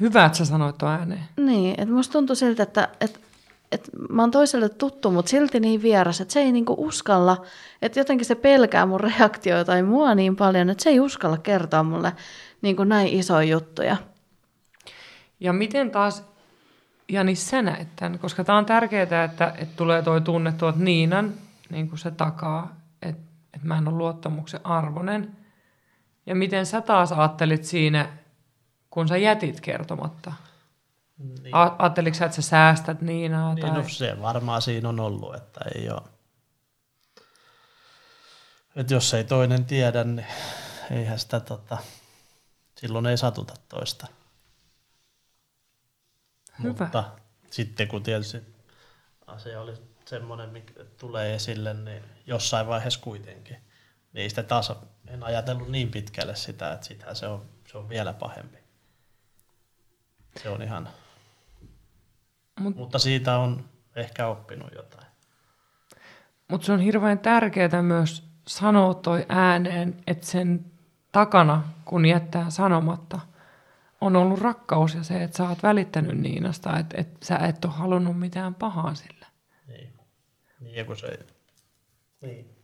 Hyvä, että sä sanoit tuon ääneen. Niin, että musta tuntui siltä, että, että, että mä oon toiselle tuttu, mutta silti niin vieras, että se ei niinku uskalla, että jotenkin se pelkää mun reaktioita tai mua niin paljon, että se ei uskalla kertoa mulle niinku näin isoja juttuja. Ja miten taas, Jani, sä näet tämän? Koska tämä on tärkeää, että, että tulee tuo tunne tuot Niinan niin kuin se takaa, että, että mä en ole luottamuksen arvoinen. Ja miten sä taas ajattelit siinä, kun sä jätit kertomatta? Niin. A- ajatteliko sä, että sä säästät Niinaa? Niin, tai... no se varmaan siinä on ollut, että ei ole. Että jos ei toinen tiedä, niin eihän sitä tota, silloin ei satuta toista. Hyvä. Mutta sitten kun tietysti asia oli semmoinen, mikä tulee esille, niin jossain vaiheessa kuitenkin. Niin sitä taas en ajatellut niin pitkälle sitä, että sitä se on, se on vielä pahempi. Se on ihan... Mut, Mutta siitä on ehkä oppinut jotain. Mutta se on hirveän tärkeää myös sanoa toi ääneen, että sen takana, kun jättää sanomatta, on ollut rakkaus ja se, että sä oot välittänyt Niinasta, että, että sä et ole halunnut mitään pahaa sille. Niin, kun se... Niin.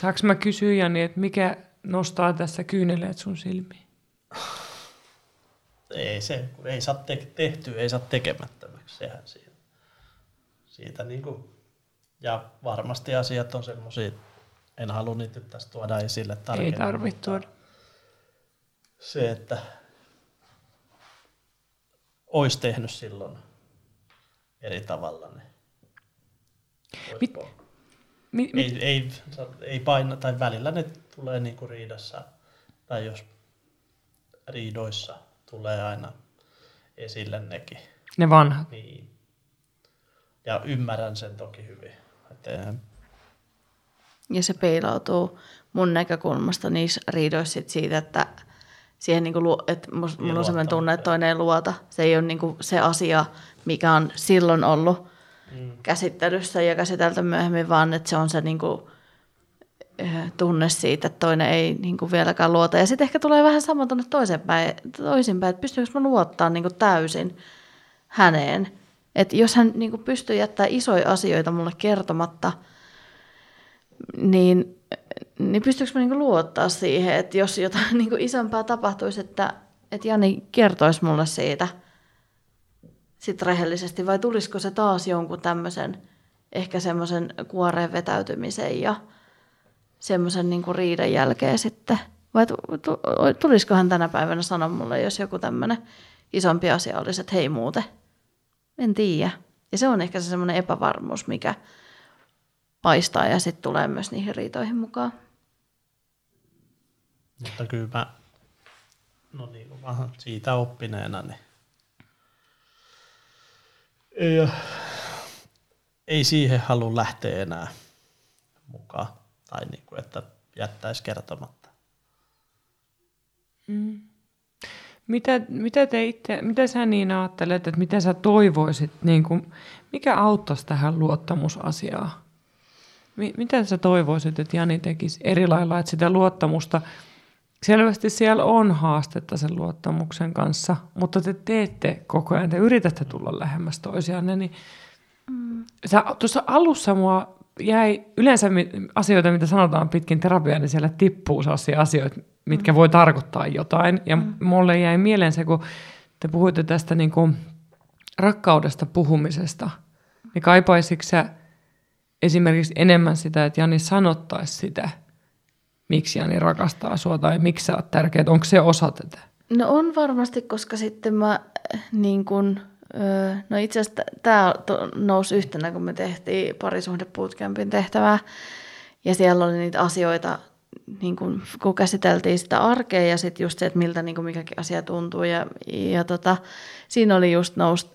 Saanko mä kysyä, Jani, että mikä nostaa tässä kyyneleet sun silmiin? Ei se, kun ei saa te- tehtyä, ei saa tekemättömäksi, sehän siitä. Siitä niin kuin, ja varmasti asiat on semmoisia, en halua niitä nyt tästä tuoda esille tarkemmin. Ei tarvitse tuoda. Se, että olisi tehnyt silloin eri tavalla, niin Mit, mi, mi, ei, ei, ei paina, tai välillä ne tulee niinku riidassa, tai jos riidoissa tulee aina esille nekin. Ne vanhat. Niin. Ja ymmärrän sen toki hyvin. Että ja se peilautuu mun näkökulmasta niissä riidoissa siitä, että siihen niin kuin, että mulla on sellainen tunne, että toinen ei luota. Se ei ole niin kuin se asia, mikä on silloin ollut käsittelyssä ja käsitelty myöhemmin, vaan että se on se niin kuin, eh, tunne siitä, että toinen ei niin kuin vieläkään luota. Ja sitten ehkä tulee vähän sama tunne toisinpäin, toisinpäin että pystyykö mä luottaa niin kuin täysin häneen. Että jos hän niin kuin pystyy jättämään isoja asioita mulle kertomatta, niin, niin pystyykö mä niin kuin luottaa siihen, että jos jotain [LAUGHS] niin kuin isompaa tapahtuisi, että, että Jani kertoisi mulle siitä – sit rehellisesti, vai tulisiko se taas jonkun tämmöisen, ehkä semmoisen kuoreen vetäytymisen ja semmoisen niin kuin riidan jälkeen sitten? Vai tulisiko hän tänä päivänä sanoa mulle, jos joku tämmöinen isompi asia olisi, että hei muuten? En tiedä. Ja se on ehkä se semmoinen epävarmuus, mikä paistaa ja sitten tulee myös niihin riitoihin mukaan. Mutta kyllä mä, no niin, vähän siitä oppineena, niin ei, ei siihen halua lähteä enää mukaan. Tai niin kuin, että jättäisi kertomatta. Mm. Mitä, mitä, te itse, mitä sä niin ajattelet, että mitä sä toivoisit, niin kuin, mikä auttaisi tähän luottamusasiaan? Mitä sä toivoisit, että Jani tekisi eri lailla, että sitä luottamusta – selvästi siellä on haastetta sen luottamuksen kanssa, mutta te teette koko ajan, te yritätte tulla lähemmäs toisianne, niin mm. sä, tuossa alussa mua jäi yleensä asioita, mitä sanotaan pitkin terapiaa, niin siellä tippuu sellaisia asioita, mitkä mm. voi tarkoittaa jotain. Ja mm. mulle jäi mieleen se, kun te puhuitte tästä niin kuin rakkaudesta puhumisesta, niin kaipaisitko sä esimerkiksi enemmän sitä, että Jani sanottaisi sitä – miksi Jani rakastaa sua tai miksi sä oot tärkeä, onko se osa tätä? No on varmasti, koska sitten mä niin kun, no itse asiassa tämä nousi yhtenä, kun me tehtiin parisuhdepuutkämpin tehtävää. Ja siellä oli niitä asioita, niin kun, kun käsiteltiin sitä arkea ja sitten just se, että miltä niin mikäkin asia tuntuu. Ja, ja tota, siinä oli just nousi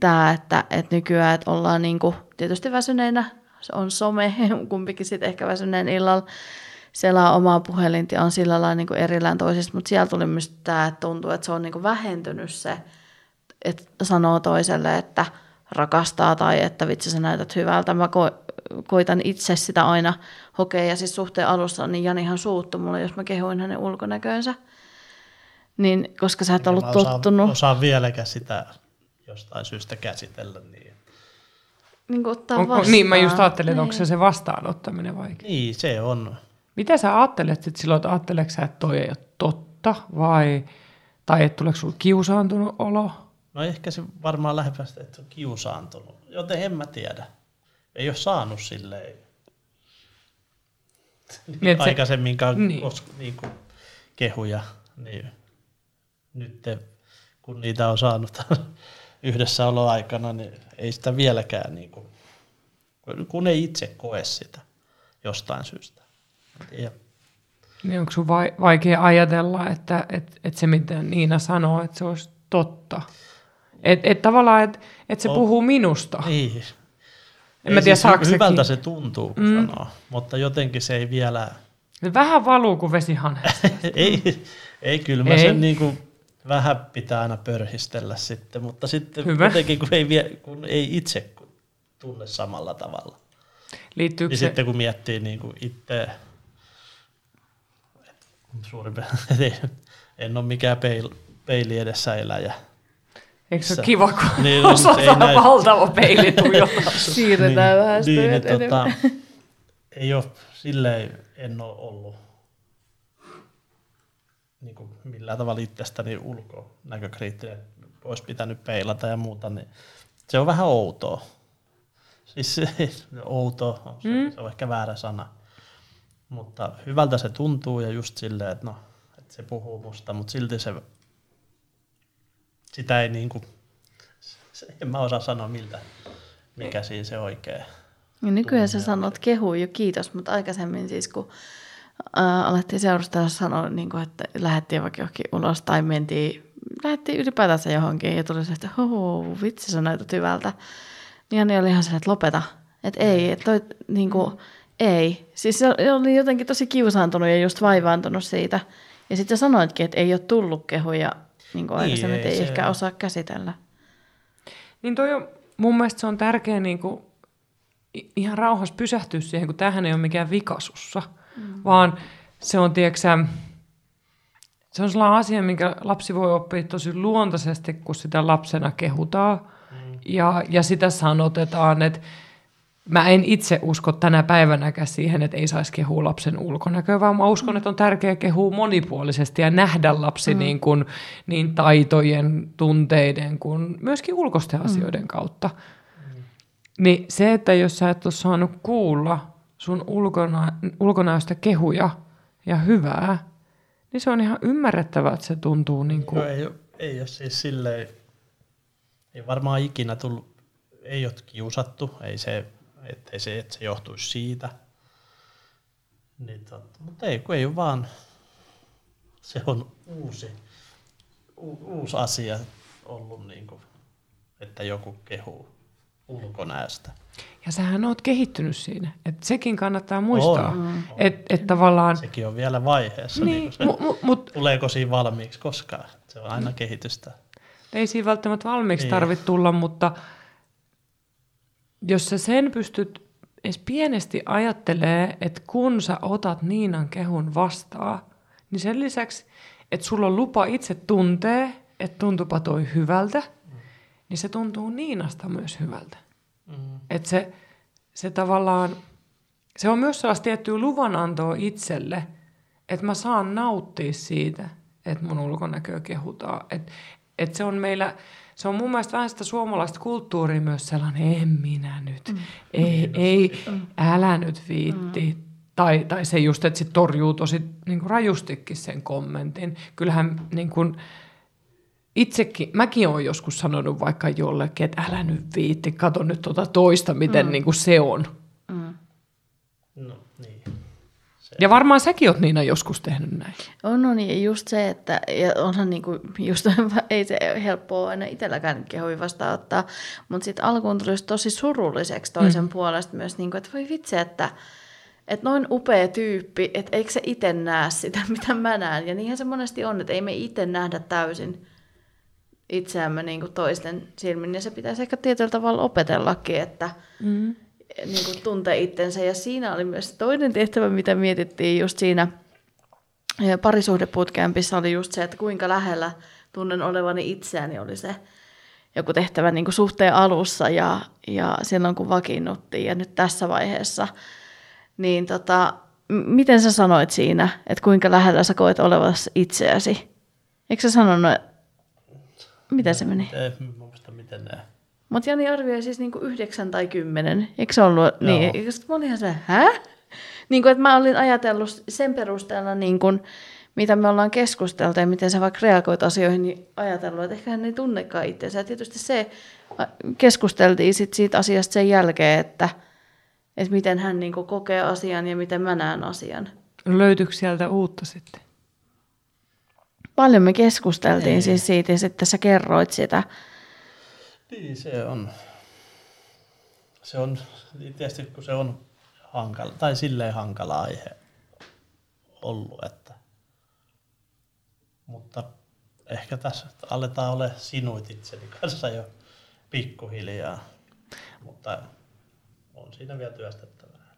tämä, että, että nykyään että ollaan niin kun, tietysti väsyneinä, on some, [LAUGHS] kumpikin sitten ehkä väsyneen illalla, selaa omaa puhelinta ja on sillä lailla niin kuin erillään toisista, mutta siellä tuli myös tämä, että tuntuu, että se on niin kuin vähentynyt se, että sanoo toiselle, että rakastaa tai että vitsi sä näytät hyvältä. Mä ko- koitan itse sitä aina hokea ja siis suhteen alussa niin Janihan suuttu mulle, jos mä kehuin hänen ulkonäköönsä. Niin, koska sä et ollut Mä osaan, tottunut osaan vieläkään sitä jostain syystä käsitellä. Niin, niin kuin ottaa vastaan. niin mä just ajattelin, että onko se Niin. se vastaanottaminen vaikea. niin se on. Mitä sä ajattelet sit silloin, että ajatteleeko sä, että toi ei ole totta vai, tai että tuleeko sulla kiusaantunut olo? No ehkä se varmaan lähempää että on kiusaantunut. Joten en mä tiedä. Ei ole saanut silleen Niin, se- aikaisemminkaan niin. Kos, niin kuin kehuja. Niin nyt kun niitä on saanut [LAUGHS] yhdessäoloaikana, niin ei sitä vieläkään, niin kuin, kun ei itse koe sitä jostain syystä. Niin onko sun vai, vaikea ajatella, että et, et se mitä Niina sanoo, että se olisi totta? Että et tavallaan, että et se On. puhuu minusta. Niin. En mä tiedä, hy- Hyvältä se tuntuu, kun mm. sanoo, mutta jotenkin se ei vielä... Vähän valuu kuin vesihanhesta. [LAUGHS] ei, ei, kyllä mä Ei. ei. sen niin kuin vähän pitää aina pörhistellä sitten, mutta sitten Hyvä. jotenkin kun ei, vie, kun ei itse tunne samalla tavalla. Liittyykö Niin se, sitten kun miettii niin kuin itse, suurin [LAUGHS] piirtein, en ole mikään peil, peili edessä eläjä. eikö se ole kiva, kun Niin, niin, [LAUGHS] no, osataan näy. valtava peili tuijottaa? [LAUGHS] Siirretään vähän sitä niin, enemmän. tota, ei ole, silleen en ole ollut niin kuin millään tavalla itsestäni ulkonäkökriittinen, olisi pitänyt peilata ja muuta, niin se on vähän outoa. Siis se, outoa, se, mm. se on ehkä väärä sana. Mutta hyvältä se tuntuu ja just silleen, että no, että se puhuu musta, mutta silti se, sitä ei niin kuin, se, en mä osaa sanoa miltä, mikä siinä se oikein. Ja nykyään sä sanot kehu jo kiitos, mutta aikaisemmin siis kun ää, alettiin seurustella sanoa, niin kuin, että lähdettiin vaikka johonkin ulos tai mentiin, lähdettiin ylipäätänsä johonkin ja tuli se, että huu, vitsi sä näytät hyvältä. Niin oli ihan se, että lopeta. Että ei, että toi, niin kuin, ei. Siis se oli jotenkin tosi kiusaantunut ja just vaivaantunut siitä. Ja sitten sanoitkin, että ei ole tullut kehuja niin kuin Niin, aikaisemmin, että ei ei ehkä osaa käsitellä. Niin toi on, mun mielestä se on tärkeä niin kuin, ihan rauhassa pysähtyä siihen, kun tämähän ei ole mikään vikasussa, mm. vaan se on, tiedätkö sä, se on sellainen asia, minkä lapsi voi oppia tosi luontaisesti, kun sitä lapsena kehutaan mm. ja, ja sitä sanotetaan, että Mä en itse usko tänä päivänäkään siihen, että ei saisi kehua lapsen ulkonäköä, vaan mä uskon, että on tärkeää kehua monipuolisesti ja nähdä lapsi mm. niin, kuin, niin taitojen, tunteiden kuin myöskin ulkoisten asioiden kautta. Niin se, että jos sä et ole saanut kuulla sun ulkona, ulkonäöstä kehuja ja hyvää, niin se on ihan ymmärrettävää, että se tuntuu niin kuin... Joo, ei, ei ole siis silleen, ei varmaan ikinä tullut, ei ole kiusattu, ei se, ettei se, että se johtuisi siitä. Niin totta, mutta ei, kun ei ole vaan, se on uusi, u, uusi asia ollut, niin kuin, että joku kehuu ulkonäöstä. Ja sähän oot kehittynyt siinä. Et sekin kannattaa muistaa. On, Että et tavallaan... Sekin on vielä vaiheessa, niin, Niin, niin se, mu, mu, mut tuleeko siinä valmiiksi koskaan. Se on aina kehitystä. ei siinä välttämättä valmiiksi Niin. tarvitse tulla, mutta jos sä sen pystyt edes pienesti ajattelee, että kun sä otat Niinan kehun vastaan, niin sen lisäksi, että sulla on lupa itse tuntee, että tuntupa toi hyvältä, niin se tuntuu Niinasta myös hyvältä. Mm. Että se, se tavallaan, se on myös sellaista tiettyä luvanantoa itselle, että mä saan nauttia siitä, että mun ulkonäköä kehutaan. Että et se on meillä, se on mun mielestä vähän sitä suomalaista kulttuuria myös sellainen, en minä nyt, mm. ei, ei, älä nyt viitti. Mm. Tai, tai se just, että sit torjuu tosi niin kuin rajustikin sen kommentin. Kyllähän niin kuin, itsekin, mäkin olen joskus sanonut vaikka jollekin, että älä nyt viitti, kato nyt tuota toista, miten mm. niin kuin se on. No niin. Ja varmaan säkin oot Niina joskus tehnyt näin. On, no niin, just se, että ja onhan niinku, just, [LAUGHS] ei se helppoa aina itselläkään kehui vastaanottaa, mutta sitten alkuun tuli tosi surulliseksi toisen mm. puolesta myös, niinku, että voi vitsi, että että noin upea tyyppi, että eikö se itse näe sitä, [LAUGHS] mitä mä näen. Ja niinhän se monesti on, että ei me itse nähdä täysin itseämme niin kuin toisten silmin. Ja se pitäisi ehkä tietyllä tavalla opetellakin, että mm. Niin kuin tuntee itsensä. Ja siinä oli myös toinen tehtävä, mitä mietittiin just siinä parisuhdeputkäämpissä oli just se, että kuinka lähellä tunnen olevani itseäni oli se joku tehtävä niin kuin suhteen alussa ja, ja silloin kun vakiinnuttiin ja nyt tässä vaiheessa. Niin tota, miten sä sanoit siinä, että kuinka lähellä sä koet olevasi itseäsi? Eikö sä sanonut, miten se meni? Ei, muista miten ne. Mutta Jani arvioi siis niinku yhdeksän tai kymmenen. Eikö se ollut? Joo. Niin, mä olin ihan se, hä? Niin kuin, että mä olin ajatellut sen perusteella, niin kuin, mitä me ollaan keskusteltu ja miten sä vaikka reagoit asioihin, niin ajatellut, että ehkä hän ei tunnekaan itseänsä. Ja tietysti se, keskusteltiin sit siitä asiasta sen jälkeen, että, että miten hän niin kokee asian ja miten mä näen asian. Löytyykö sieltä uutta sitten? Paljon me keskusteltiin ei. siis siitä ja sitten sä kerroit sitä. Niin, se on. Se on, tietysti kun se on hankala, tai silleen hankala aihe ollut, että mutta ehkä tässä aletaan ole sinuit itseni kanssa jo pikkuhiljaa, mutta on siinä vielä työstettävää.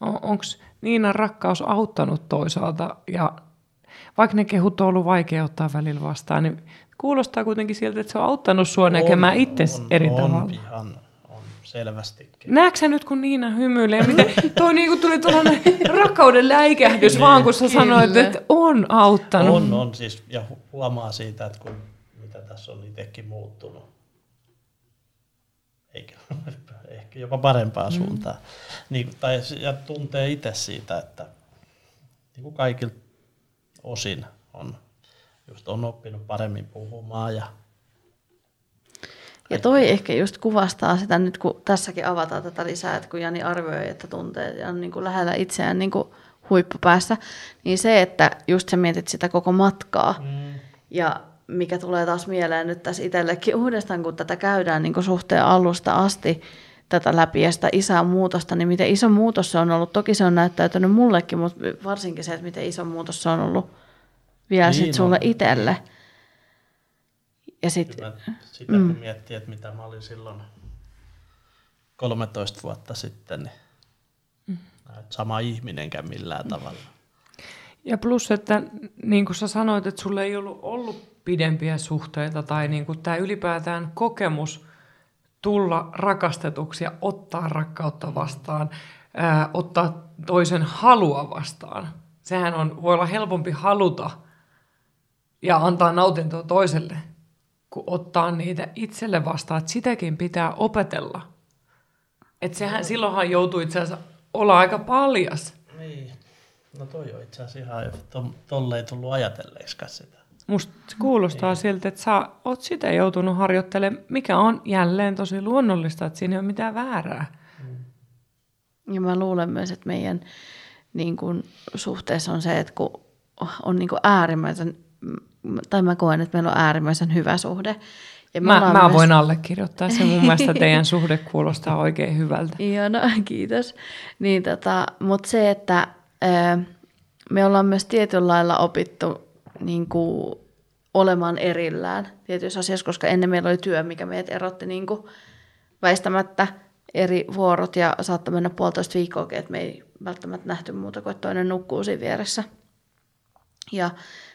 On, Onko Niinan rakkaus auttanut toisaalta ja vaikka ne kehut on ollut vaikea ottaa välillä vastaan, niin kuulostaa kuitenkin siltä, että se on auttanut sua näkemään itse eri on, tavalla. Ihan, on selvästikin. Näetkö sä nyt, kun Niina hymyilee? Miten, toi [LAUGHS] niinku tuli tuollainen rakkauden läikähdys vaan, kun sä sanoit, että on auttanut. On, on siis, ja huomaa siitä, että kun, mitä tässä on itsekin muuttunut. Eikä, [LAUGHS] ehkä jopa parempaan mm. suuntaan. Niin, tai, ja tuntee itse siitä, että niin kuin kaikilta osin on, just on oppinut paremmin puhumaan ja ja toi ehkä just kuvastaa sitä nyt, kun tässäkin avataan tätä lisää, että kun Jani arvioi, että tuntee ja on niin kuin lähellä itseään niin kuin huippupäässä, niin se, että just sä mietit sitä koko matkaa mm. ja mikä tulee taas mieleen nyt tässä itsellekin uudestaan, kun tätä käydään niin kuin suhteen alusta asti tätä läpi ja sitä isää muutosta, niin miten iso muutos se on ollut. Toki se on näyttäytynyt mullekin, mutta varsinkin se, että miten iso muutos se on ollut vielä niin sit sulle itselle. Ja sit, mä, sitä mm. kun miettii, että mitä mä olin silloin 13 vuotta sitten, niin mm. sama ihminenkään millään tavalla. Ja plus, että niin kuin sä sanoit, että sulle ei ollut ollut pidempiä suhteita tai niin kuin tämä ylipäätään kokemus tulla rakastetuksi ja ottaa rakkautta vastaan, ää, ottaa toisen halua vastaan. Sehän on, voi olla helpompi haluta ja antaa nautintoa toiselle kuin ottaa niitä itselle vastaan, että sitäkin pitää opetella. Että sehän, silloinhan joutuu itse asiassa olla aika paljas. Niin. No toi on itse asiassa ihan, to, tolle ei tullut ajatelleeksikaan sitä. Musta kuulostaa niin. siltä, että sä oot sitä joutunut harjoittelemaan, mikä on jälleen tosi luonnollista, että siinä ei ole mitään väärää. Ja mä luulen myös, että meidän niin kun, suhteessa on se, että kun on niin äärimmäisen tai mä koen, että meillä on äärimmäisen hyvä suhde. Ja mä, mä myös... voin allekirjoittaa se. Mun mielestä teidän suhde kuulostaa oikein hyvältä. [LAUGHS] Joo, no kiitos. Niin, tota, Mutta se, että ää, me ollaan myös tietyllä lailla opittu niin kuin, olemaan erillään tietyissä asioissa, koska ennen meillä oli työ, mikä meidät erotti niin kuin, väistämättä eri vuorot ja saattoi mennä puolitoista viikkoa, että me ei välttämättä nähty muuta kuin, että toinen nukkuu siinä vieressä. Ja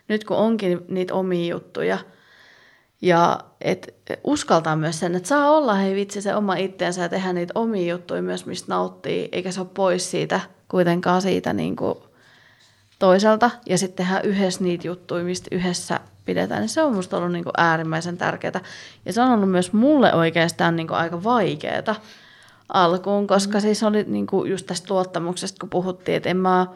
nyt kun onkin niitä omia juttuja, ja et uskaltaa myös sen, että saa olla hei vitsi se oma itteensä ja tehdä niitä omia juttuja myös, mistä nauttii, eikä se ole pois siitä kuitenkaan siitä niin kuin toiselta. Ja sitten tehdä yhdessä niitä juttuja, mistä yhdessä pidetään, niin se on musta ollut niin kuin äärimmäisen tärkeää. Ja se on ollut myös mulle oikeastaan niin kuin aika vaikeaa alkuun, koska mm. siis oli niin kuin just tästä luottamuksesta, kun puhuttiin, että en mä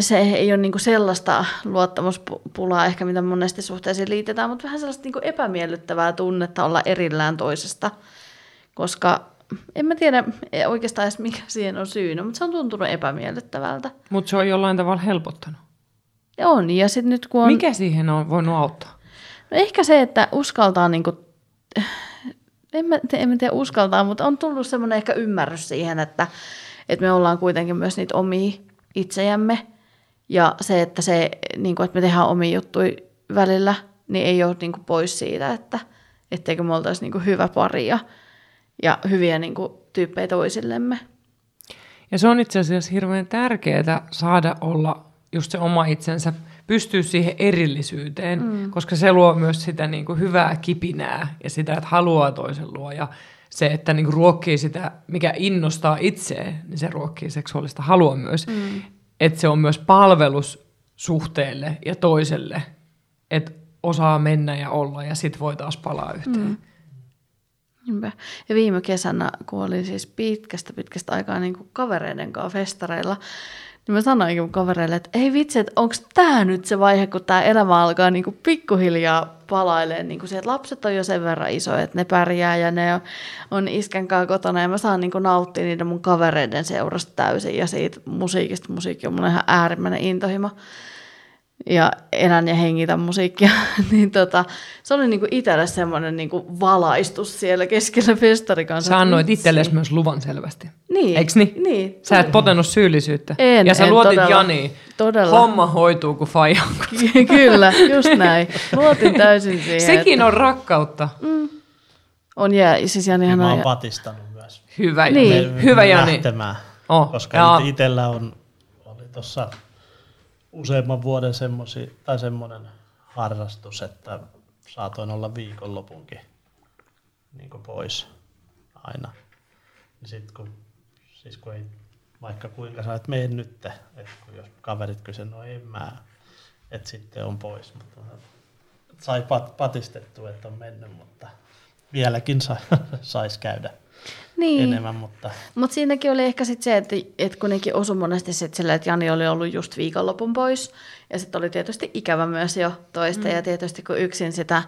se ei ole niinku sellaista luottamuspulaa ehkä, mitä monesti suhteisiin liitetään, mutta vähän sellaista niinku epämiellyttävää tunnetta olla erillään toisesta, koska en mä tiedä oikeastaan edes mikä siihen on syynä, mutta se on tuntunut epämiellyttävältä. Mutta se on jollain tavalla helpottanut. On, ja sitten nyt kun on... Mikä siihen on voinut auttaa? No ehkä se, että uskaltaa niinku... En mä, en mä tiedä uskaltaa, mutta on tullut semmoinen ehkä ymmärrys siihen, että että me ollaan kuitenkin myös niitä omia itsejämme. Ja se, että, se, niin kuin, että me tehdään omia juttuja välillä, niin ei ole niin kuin pois siitä, että etteikö me oltaisi niin kuin hyvä pari ja, ja hyviä niin kuin, tyyppejä toisillemme. Ja se on itse asiassa hirveän tärkeää saada olla just se oma itsensä, pystyä siihen erillisyyteen, mm. koska se luo myös sitä niin kuin hyvää kipinää ja sitä, että haluaa toisen luo. Ja se, että niin ruokkii sitä, mikä innostaa itseä, niin se ruokkii seksuaalista halua myös. Mm. Että se on myös palvelus suhteelle ja toiselle, että osaa mennä ja olla ja sitten voi taas palaa yhteen. Mm. Niinpä. Ja viime kesänä, kun olin siis pitkästä pitkästä aikaa niin kuin kavereiden kanssa festareilla, niin mä sanoinkin mun kavereille, että ei vitsi, että onko tämä nyt se vaihe, kun tämä elämä alkaa niin kuin pikkuhiljaa palailemaan niin kuin se, että lapset on jo sen verran isoja, että ne pärjää ja ne on, on iskän kanssa kotona. Ja mä saan niin kuin nauttia niiden mun kavereiden seurasta täysin. Ja siitä musiikista. Musiikki on mun ihan äärimmäinen intohimo ja elän ja hengitän musiikkia, [LAUGHS] niin tota, se oli niinku itselle semmoinen niinku valaistus siellä keskellä festari kanssa. Sä annoit itsellesi myös luvan selvästi. Niin. Eiks niin? Niin. Sä et potenut syyllisyyttä. En, ja sä en luotit todella. Janiin. Todella. Homma hoituu kuin faija. [LAUGHS] Ky- Kyllä, just näin. Luotin täysin siihen. Sekin että on rakkautta. on jää, siis Janihan Mä on, oon patistanut myös. Hyvä, Niin. Jani. Me- Hyvä Jani. lähtemään, Oh, koska jaa. it- itellä on, oli tuossa useamman vuoden semmosi, tai semmoinen harrastus, että saatoin olla viikonlopunkin niin pois aina. Ja sit kun, siis kun ei, vaikka kuinka sä et mene nyt, että kun jos kaverit kysyvät, no en mä, että sitten on pois. Mutta sai pat, patistettua, että on mennyt, mutta vieläkin sa, [LAUGHS] saisi käydä niin. enemmän, mutta Mutta siinäkin oli ehkä sit se, että, että kun nekin osui monesti sit silleen, että Jani oli ollut just viikonlopun pois. Ja sitten oli tietysti ikävä myös jo toista. Mm. Ja tietysti kun yksin sitä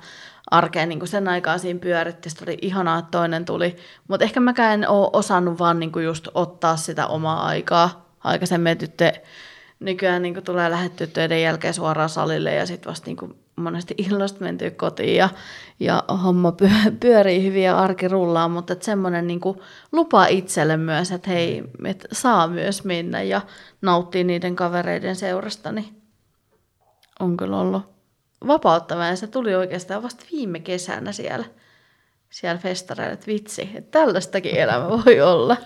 arkea niin sen aikaa siinä pyöritti, sit oli ihanaa, että toinen tuli. Mutta ehkä mäkään en ole osannut vaan niin just ottaa sitä omaa aikaa. Aikaisemmin tyttö nykyään niin tulee lähettyä töiden jälkeen suoraan salille ja sitten vasta niin monesti illasta mentyä kotiin ja, ja homma pyö- pyörii hyvin ja arki rullaa, mutta semmoinen niin lupa itselle myös, että hei, et saa myös mennä ja nauttia niiden kavereiden seurasta, niin on kyllä ollut vapauttavaa ja se tuli oikeastaan vasta viime kesänä siellä, siellä festareilla, että vitsi, että tällaistakin elämä voi olla.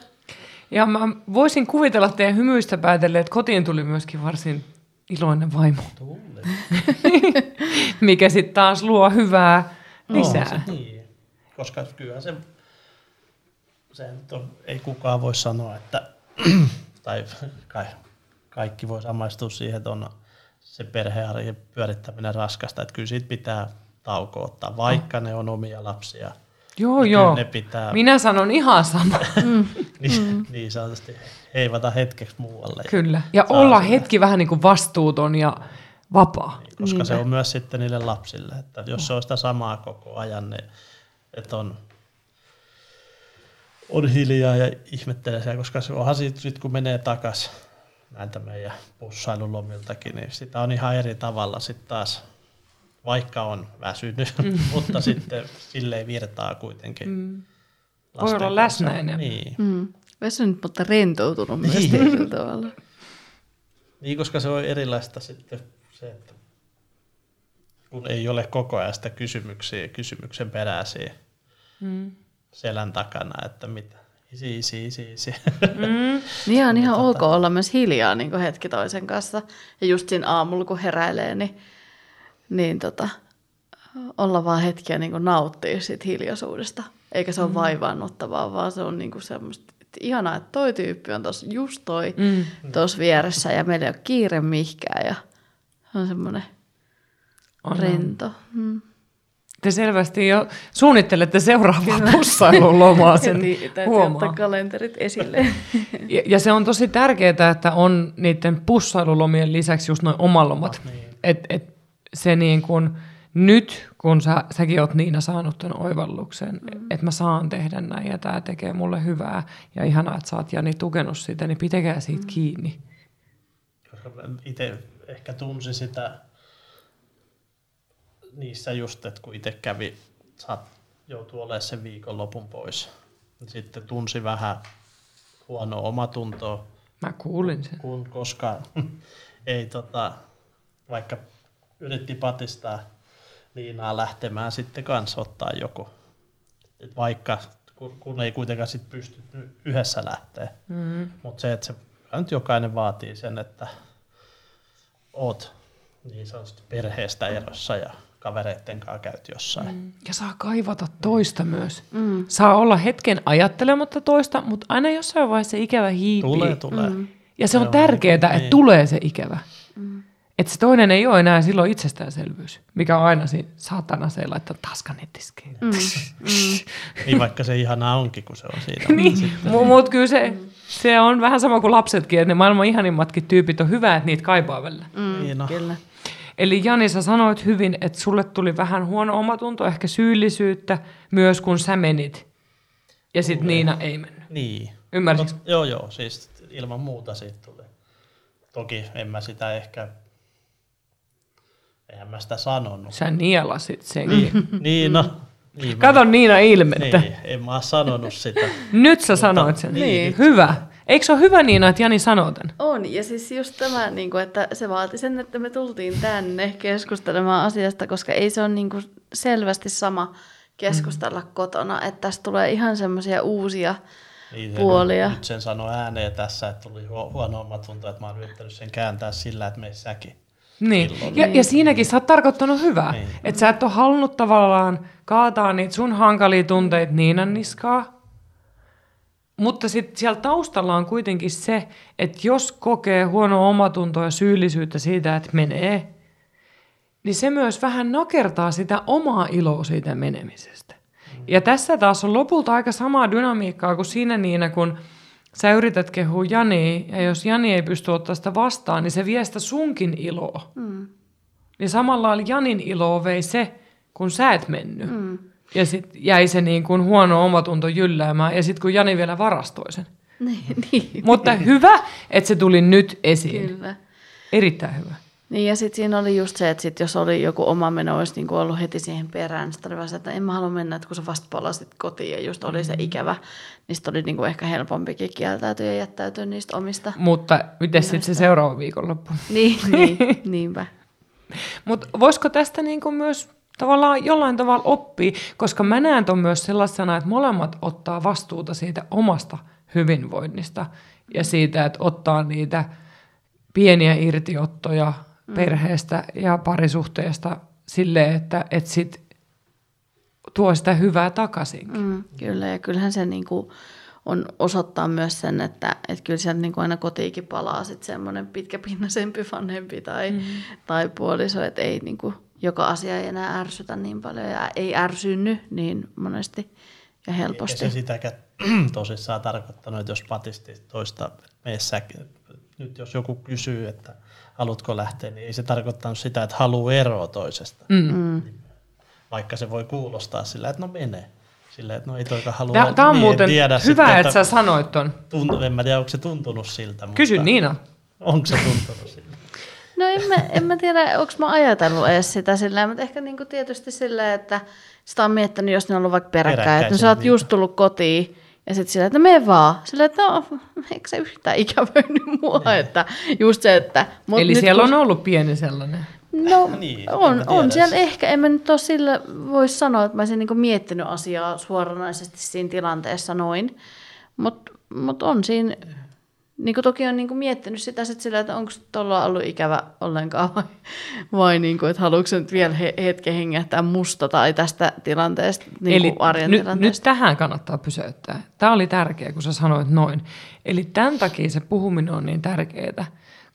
Ja mä voisin kuvitella teidän hymyistä päätellen, että kotiin tuli myöskin varsin iloinen vaimo, [LAUGHS] mikä sitten taas luo hyvää lisää. On se niin. Koska kyllä se, se on, ei kukaan voi sanoa, että, [CLEARS THROAT] tai kai, kaikki voi samaistua siihen, että on se perhearjen pyörittäminen raskasta, että kyllä siitä pitää tauko ottaa, vaikka ne on omia lapsia. Joo, Niin joo. ne pitää Minä sanon ihan sama. [LAUGHS] niin, Mm. niin sanotusti heivata hetkeksi muualle. Kyllä. Ja olla sitä. hetki vähän niin kuin vastuuton ja vapaa. Koska se on myös sitten niille lapsille, että jos se on sitä samaa koko ajan, niin että on, on hiljaa ja ihmettelee siellä, koska se onhan sitten sit kun menee takas näiltä meidän pussailulomiltakin, niin sitä on ihan eri tavalla sitten taas, vaikka on väsynyt, [LAUGHS] mutta sitten silleen virtaa kuitenkin. Mm. Voi olla läsnä enemmän. Niin. Mm. Väsynyt, mutta rentoutunut myös Niin. tietyllä tavalla. niin, koska se on erilaista sitten se, että kun ei ole koko ajan sitä kysymyksiä, kysymyksen peräisiä Mm. selän takana, että mitä, isi, isi, isi, isi. Mm. [LAUGHS] Niin on ihan ok olla myös hiljaa niin kuin hetki toisen kanssa. Ja just siinä aamulla, kun heräilee, niin, niin tota, olla vaan hetkiä niin kuin nauttia siitä hiljaisuudesta. Eikä se ole vaivaannuttavaa, vaan se on niin kuin semmoista, ihanaa, että toi tyyppi on tuossa just toi Mm. tuossa vieressä ja meillä ei ole kiire mihinkään ja se on semmoinen On, on. rento. Mm. Te selvästi jo suunnittelette seuraavaa pussailulomaa sen Heti täytyy huomaa. ottaa kalenterit esille. [LAUGHS] Ja, ja se on tosi tärkeää, että on niiden pussailulomien lisäksi just noin omalomat. Niin. Et, et se niin kun, nyt, kun sä, säkin oot Niina saanut tämän oivalluksen, mm. että mä saan tehdä näin ja tämä tekee mulle hyvää ja ihanaa, että sä oot Jani tukenut sitä, niin pitäkää siitä mm. kiinni. Koska itse ehkä tunsi sitä niissä just, että kun itse kävi, saat joutua olemaan sen viikonlopun pois. niin Sitten tunsi vähän huono omatuntoa, Mä kuulin sen. kun koska [LAUGHS] ei tota, vaikka yritti patistaa Liinaa lähtemään sitten kanssa ottaa joku. Et vaikka kun, kun ei kuitenkaan sit pysty yhdessä lähteä. Mm. Mutta se, että se nyt jokainen vaatii sen, että oot niin sanotusti perheestä erossa ja kavereitten kanssa käyt jossain. Mm. Ja saa kaivata toista myös. Mm. Saa olla hetken ajattelematta toista, mutta aina jossain vaiheessa se ikävä hiipii. Tulee, tulee. Mm. Ja se on, on tärkeää, niin, että niin. tulee se ikävä. Mm. Että se toinen ei ole enää silloin itsestäänselvyys, mikä on aina siinä saatana se laittaa taskan nettiskiin. Mm. [LAUGHS] Mm. niin vaikka se ihanaa onkin, kun se on siinä. [LAUGHS] niin, mutta kyllä se, se on vähän sama kuin lapsetkin, että ne maailman ihanimmatkin tyypit on hyvä, että niitä kaipaa välillä. Mm, niin no. Kyllä. Eli Jani, sä sanoit hyvin, että sulle tuli vähän huono omatunto, ehkä syyllisyyttä myös kun sä menit. Ja sitten Niina ei mennyt. Niin. Ymmärsitkö? No, joo, joo, siis ilman muuta siitä tuli. Toki en mä sitä ehkä, eihän mä sitä sanonut. Sä nielasit senkin. Niin, [LAUGHS] niin no. Niin, Kato Niina ilmettä. Niin, en mä sanonut sitä. [LAUGHS] Nyt sä sanoit sen. Niin, niin. Hyvä. Eikö se ole hyvä Niina, että Jani sanoo tämän? On, ja siis just tämä, niin kuin, että se vaati sen, että me tultiin tänne keskustelemaan asiasta, koska ei se ole niin kuin selvästi sama keskustella mm. kotona, että tästä tulee ihan semmoisia uusia niin, puolia. Nyt sen sanoi ääneen tässä, että tuli huono omatunto, että mä oon yrittänyt sen kääntää sillä, että me säkin. Niin. Ja, ja siinäkin sä oot tarkoittanut hyvää. Niin. Että sä et ole halunnut tavallaan kaataa niitä sun hankalia tunteita Niinan niskaa, mutta sitten siellä taustalla on kuitenkin se, että jos kokee huono omatuntoa ja syyllisyyttä siitä, että menee, niin se myös vähän nakertaa sitä omaa iloa siitä menemisestä. Ja tässä taas on lopulta aika samaa dynamiikkaa kuin siinä niin, kun sä yrität kehua Jani, ja jos Jani ei pysty ottaa sitä vastaan, niin se vie sitä sunkin iloa. Mm. Niin samalla Janin iloa vei se, kun sä et mennyt. Mm. Ja sitten jäi se niin kuin huono omatunto jylläämään, ja sitten kun Jani vielä varastoi sen. Niin, [LAUGHS] niin. Mutta hyvä, että se tuli nyt esiin. Kyllä. Erittäin hyvä. Niin ja sitten siinä oli just se, että sit jos oli joku oma meno, olisi niinku ollut heti siihen perään, sitten oli se, että en mä halua mennä, että kun sä vasta palasit kotiin ja just oli se mm. ikävä, niin sitten oli niinku ehkä helpompikin kieltäytyä ja jättäytyä niistä omista. Mutta miten sitten se seuraava viikonloppu? [LAUGHS] niin, niin [LAUGHS] niinpä. Mutta voisiko tästä niinku myös tavallaan jollain tavalla oppii, koska mä näen ton myös sellaisena, että molemmat ottaa vastuuta siitä omasta hyvinvoinnista ja siitä, että ottaa niitä pieniä irtiottoja mm. perheestä ja parisuhteesta silleen, että, että sit tuo sitä hyvää takaisin. Mm, kyllä, ja kyllähän se niinku on osoittaa myös sen, että, että kyllä sieltä niinku aina kotiikin palaa sitten semmoinen pitkäpinnaisempi vanhempi tai, mm. tai puoliso, että ei niinku, joka asia ei enää ärsytä niin paljon ja ei ärsynny niin monesti ja helposti. Ei se sitäkään [CLEARS THROAT] tosissaan tarkoittanut, että jos patisti toista meissä, nyt jos joku kysyy, että haluatko lähteä, niin ei se tarkoittanut sitä, että haluaa eroa toisesta. Mm. mm. Vaikka se voi kuulostaa sillä, että no menee. Sillä, että no ei toika halua. Tämä, tämä on niin, muuten tiedä hyvä, sitten, että, että sä sanoit ton. Tunt, en mä tiedä, onko se tuntunut siltä. Mutta Kysy Niina. Onko se tuntunut siltä? No en mä, en mä tiedä, onko mä ajatellut edes sitä sillä mutta ehkä niinku tietysti sillä, että sitä on miettinyt, jos ne on ollut vaikka peräkkäin, että no, sä oot niin. just tullut kotiin, ja sitten sillä, että me vaan. Sillä, että no, eikö se yhtään ikävöinyt mua, niin. että just se, että... Mut Eli nyt, siellä kun... on ollut pieni sellainen. No niin, on, on siellä ehkä, en mä nyt ole sillä voisi sanoa, että mä olisin niin miettinyt asiaa suoranaisesti siinä tilanteessa noin, mutta mut on siinä niin kuin toki on niin kuin miettinyt sitä sit sillä, että onko tuolla ollut ikävä ollenkaan vai, vai niin kuin, että haluatko nyt vielä he, hetken hengähtää musta tai tästä tilanteesta, niin Eli kuin arjen nyt, tilanteesta. nyt tähän kannattaa pysäyttää. Tämä oli tärkeä, kun sä sanoit noin. Eli tämän takia se puhuminen on niin tärkeää,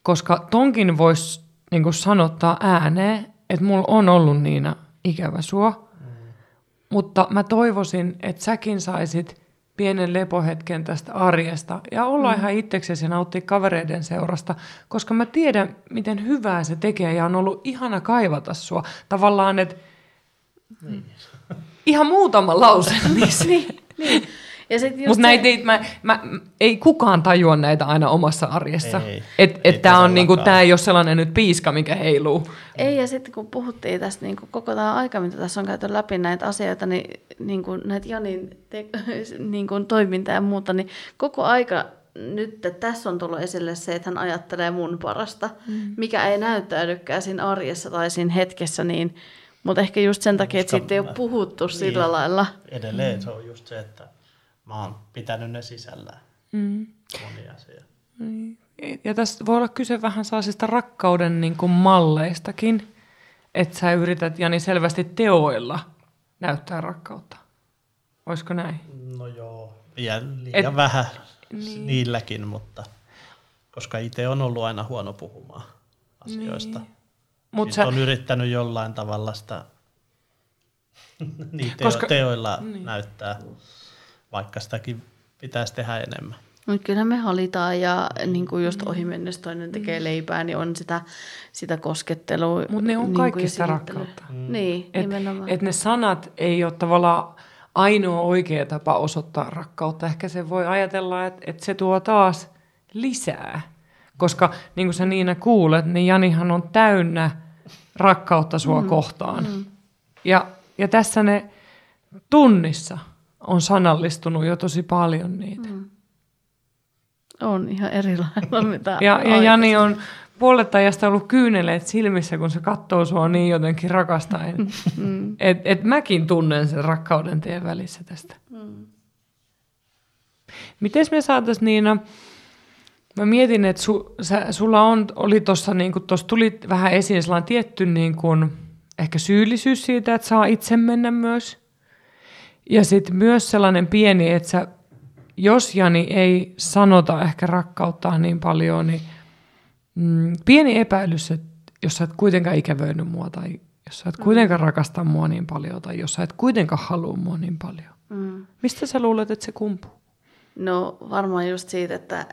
koska tonkin voisi niin kuin sanottaa ääneen, että mulla on ollut Niina ikävä sua, mm. mutta mä toivoisin, että säkin saisit – pienen lepohetken tästä arjesta ja olla mm. ihan itseksesi ja nauttia kavereiden seurasta, koska mä tiedän, miten hyvää se tekee ja on ollut ihana kaivata sua. Tavallaan, että mm. ihan muutama lause. [LAUGHS] niin, [LAUGHS] niin. Mutta näitä ei, mä, mä, ei kukaan tajua näitä aina omassa arjessa. Että et tämä on niinku, tää ei ole sellainen nyt piiska, mikä heiluu. Ei, ja sitten kun puhuttiin tästä niinku, koko tämä aika, mitä tässä on käyty läpi näitä asioita, niin niinku, näitä Janin te, [LAUGHS] niinku, toimintaa ja muuta, niin koko aika nyt tässä on tullut esille se, että hän ajattelee mun parasta, mm. mikä ei näyttäydykään siinä arjessa tai siinä hetkessä, niin, mutta ehkä just sen takia, että siitä ei ole puhuttu niin, sillä lailla. Edelleen se on just se, että mä oon pitänyt ne sisällään. Mm. Moni asia. Mm. Ja tässä voi olla kyse vähän sellaisista rakkauden niin kuin malleistakin, että sä yrität Jani selvästi teoilla näyttää rakkautta. Olisiko näin? No joo, liian, liian Et, vähän niin. niilläkin, mutta koska itse on ollut aina huono puhumaan asioista. Niin. Mut sä... on yrittänyt jollain tavalla sitä [LAUGHS] niin teo, koska... teoilla niin. näyttää, vaikka sitäkin pitäisi tehdä enemmän. Mutta kyllä me halitaan ja niin kuin just ohi mennessä toinen tekee mm. leipää, niin on sitä, sitä koskettelua. Mutta ne on niin kaikki sitä rakkautta. Mm. Niin, et, nimenomaan. Et ne sanat ei ole tavallaan ainoa oikea tapa osoittaa rakkautta. Ehkä se voi ajatella, että, että se tuo taas lisää. Koska niin kuin sä Niina kuulet, niin Janihan on täynnä rakkautta sua mm. kohtaan. Mm. Ja, ja tässä ne tunnissa on sanallistunut jo tosi paljon niitä. Mm. On ihan erilailla mitä Ja, ja Jani on puolet ajasta ollut kyyneleet silmissä, kun se katsoo sua niin jotenkin rakastaen. Mm. Et, et mäkin tunnen sen rakkauden teidän välissä tästä. Mm. Miten me saataisiin Niina, mä mietin, että su, sä, sulla on, oli tuossa, niin tuossa tuli vähän esiin sellainen tietty niin kuin, ehkä syyllisyys siitä, että saa itse mennä myös. Ja sitten myös sellainen pieni, että sä jos Jani ei sanota ehkä rakkauttaa niin paljon, niin mm, pieni epäilys, että jos sä et kuitenkaan ikävöinyt mua tai jos sä et mm. kuitenkaan rakasta mua niin paljon tai jos sä et kuitenkaan halua mua niin paljon. Mm. Mistä sä luulet, että se kumpuu? No varmaan just siitä, että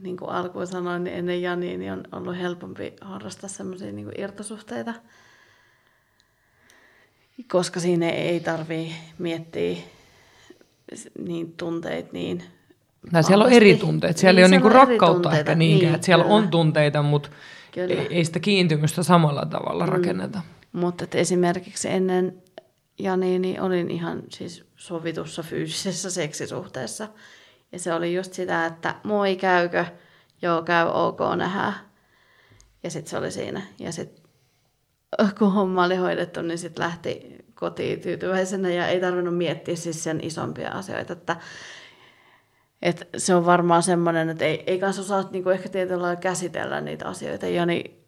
niin kuin alkuun sanoin, niin ennen Jani niin on ollut helpompi harrastaa semmoisia niin irtosuhteita, koska siinä ei tarvii miettiä niin tunteet niin No, siellä on eri tunteet. Siellä niin, ei ole niinku rakkautta ehkä niinkään. Niin, että siellä kyllä. on tunteita, mutta kyllä. ei, sitä kiintymystä samalla tavalla mm. rakenneta. Mutta että esimerkiksi ennen Jani niin olin ihan siis sovitussa fyysisessä seksisuhteessa. Ja se oli just sitä, että moi käykö, joo käy, ok nähdä. Ja sitten se oli siinä. Ja sitten [LAUGHS] kun homma oli hoidettu, niin sitten lähti kotiin tyytyväisenä ja ei tarvinnut miettiä siis sen isompia asioita, että et se on varmaan semmoinen, että ei, ei kanssa osaa niin kuin ehkä tietyllä lailla käsitellä niitä asioita. Jani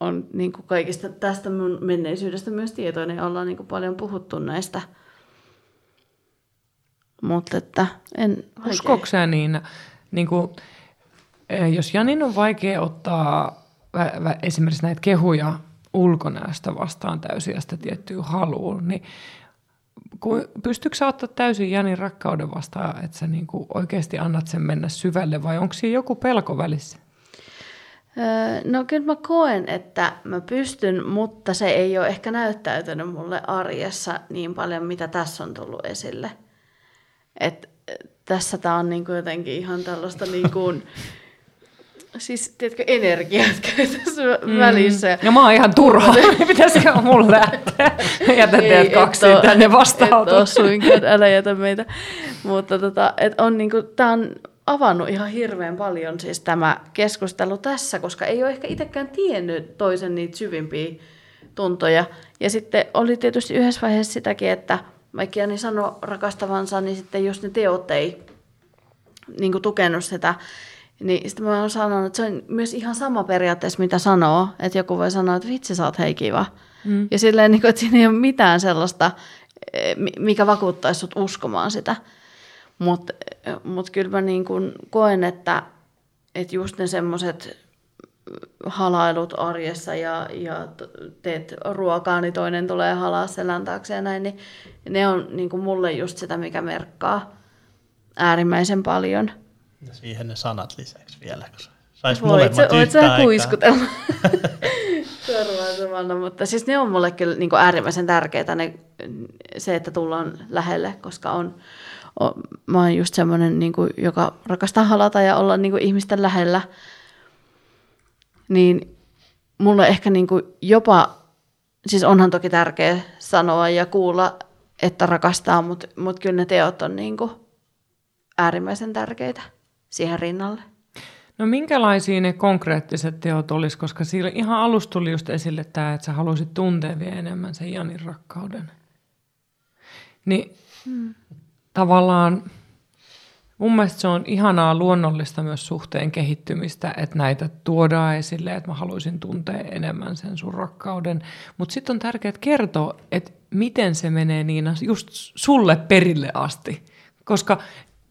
on niin kuin kaikista tästä mun menneisyydestä myös tietoinen. Ollaan niin kuin paljon puhuttu näistä. Mutta että en Uskoksä niin, kuin, eh, jos Janin on vaikea ottaa esimerkiksi näitä kehuja ulkonäöstä vastaan täysin ja sitä tiettyä haluun, niin pystyykö sä ottaa täysin Janin rakkauden vastaan, että sä niinku oikeasti annat sen mennä syvälle vai onko siinä joku pelko välissä? No kyllä mä koen, että mä pystyn, mutta se ei ole ehkä näyttäytynyt mulle arjessa niin paljon, mitä tässä on tullut esille. Et tässä tää on niinku jotenkin ihan tällaista niinku [LAUGHS] siis, tiedätkö, energiat [LAUGHS] tässä mm. välissä. No mä oon ihan turha, [LAUGHS] pitäisikö mulle lähteä? [LAUGHS] Jätän teidät kaksi et tänne vastaanotolle. Et suinkaan, älä jätä meitä. Mutta tota, et on niinku, tää on avannut ihan hirveän paljon siis tämä keskustelu tässä, koska ei ole ehkä itsekään tiennyt toisen niitä syvimpiä tuntoja. Ja sitten oli tietysti yhdessä vaiheessa sitäkin, että vaikka Jani sanoi rakastavansa, niin sitten jos ne teot ei niin tukenut sitä, niin sitten mä oon sanonut, että se on myös ihan sama periaatteessa, mitä sanoo. Että joku voi sanoa, että vitsi, sä oot hei kiva. Mm. Ja silleen, niin kuin, että siinä ei ole mitään sellaista, eh, mikä vakuuttaisi sut uskomaan sitä. Mutta mut kyllä mä niin kuin koen, että, että just ne semmoiset halailut arjessa ja, ja teet ruokaa, niin toinen tulee halaa selän taakse ja näin, niin ne on niin kuin mulle just sitä, mikä merkkaa äärimmäisen paljon – ja siihen ne sanat lisäksi vielä, kun sais voit molemmat sä, voit sä kuiskutella. [LAUGHS] Samalla, mutta siis ne on mulle kyllä niin äärimmäisen tärkeää, ne, se, että tullaan lähelle, koska on, on mä oon just semmoinen, niin kuin, joka rakastaa halata ja olla niin kuin, ihmisten lähellä, niin mulle ehkä niin kuin, jopa, siis onhan toki tärkeä sanoa ja kuulla, että rakastaa, mutta mut kyllä ne teot on niin kuin, äärimmäisen tärkeitä. Siihen rinnalle. No minkälaisia ne konkreettiset teot olisi, koska siinä ihan alusta tuli just esille tämä, että sä haluaisit tuntea vielä enemmän sen Janin rakkauden. Niin hmm. tavallaan mun mielestä se on ihanaa luonnollista myös suhteen kehittymistä, että näitä tuodaan esille, että mä haluaisin tuntea enemmän sen sun rakkauden. Mutta sitten on tärkeää kertoa, että miten se menee Niina just sulle perille asti. Koska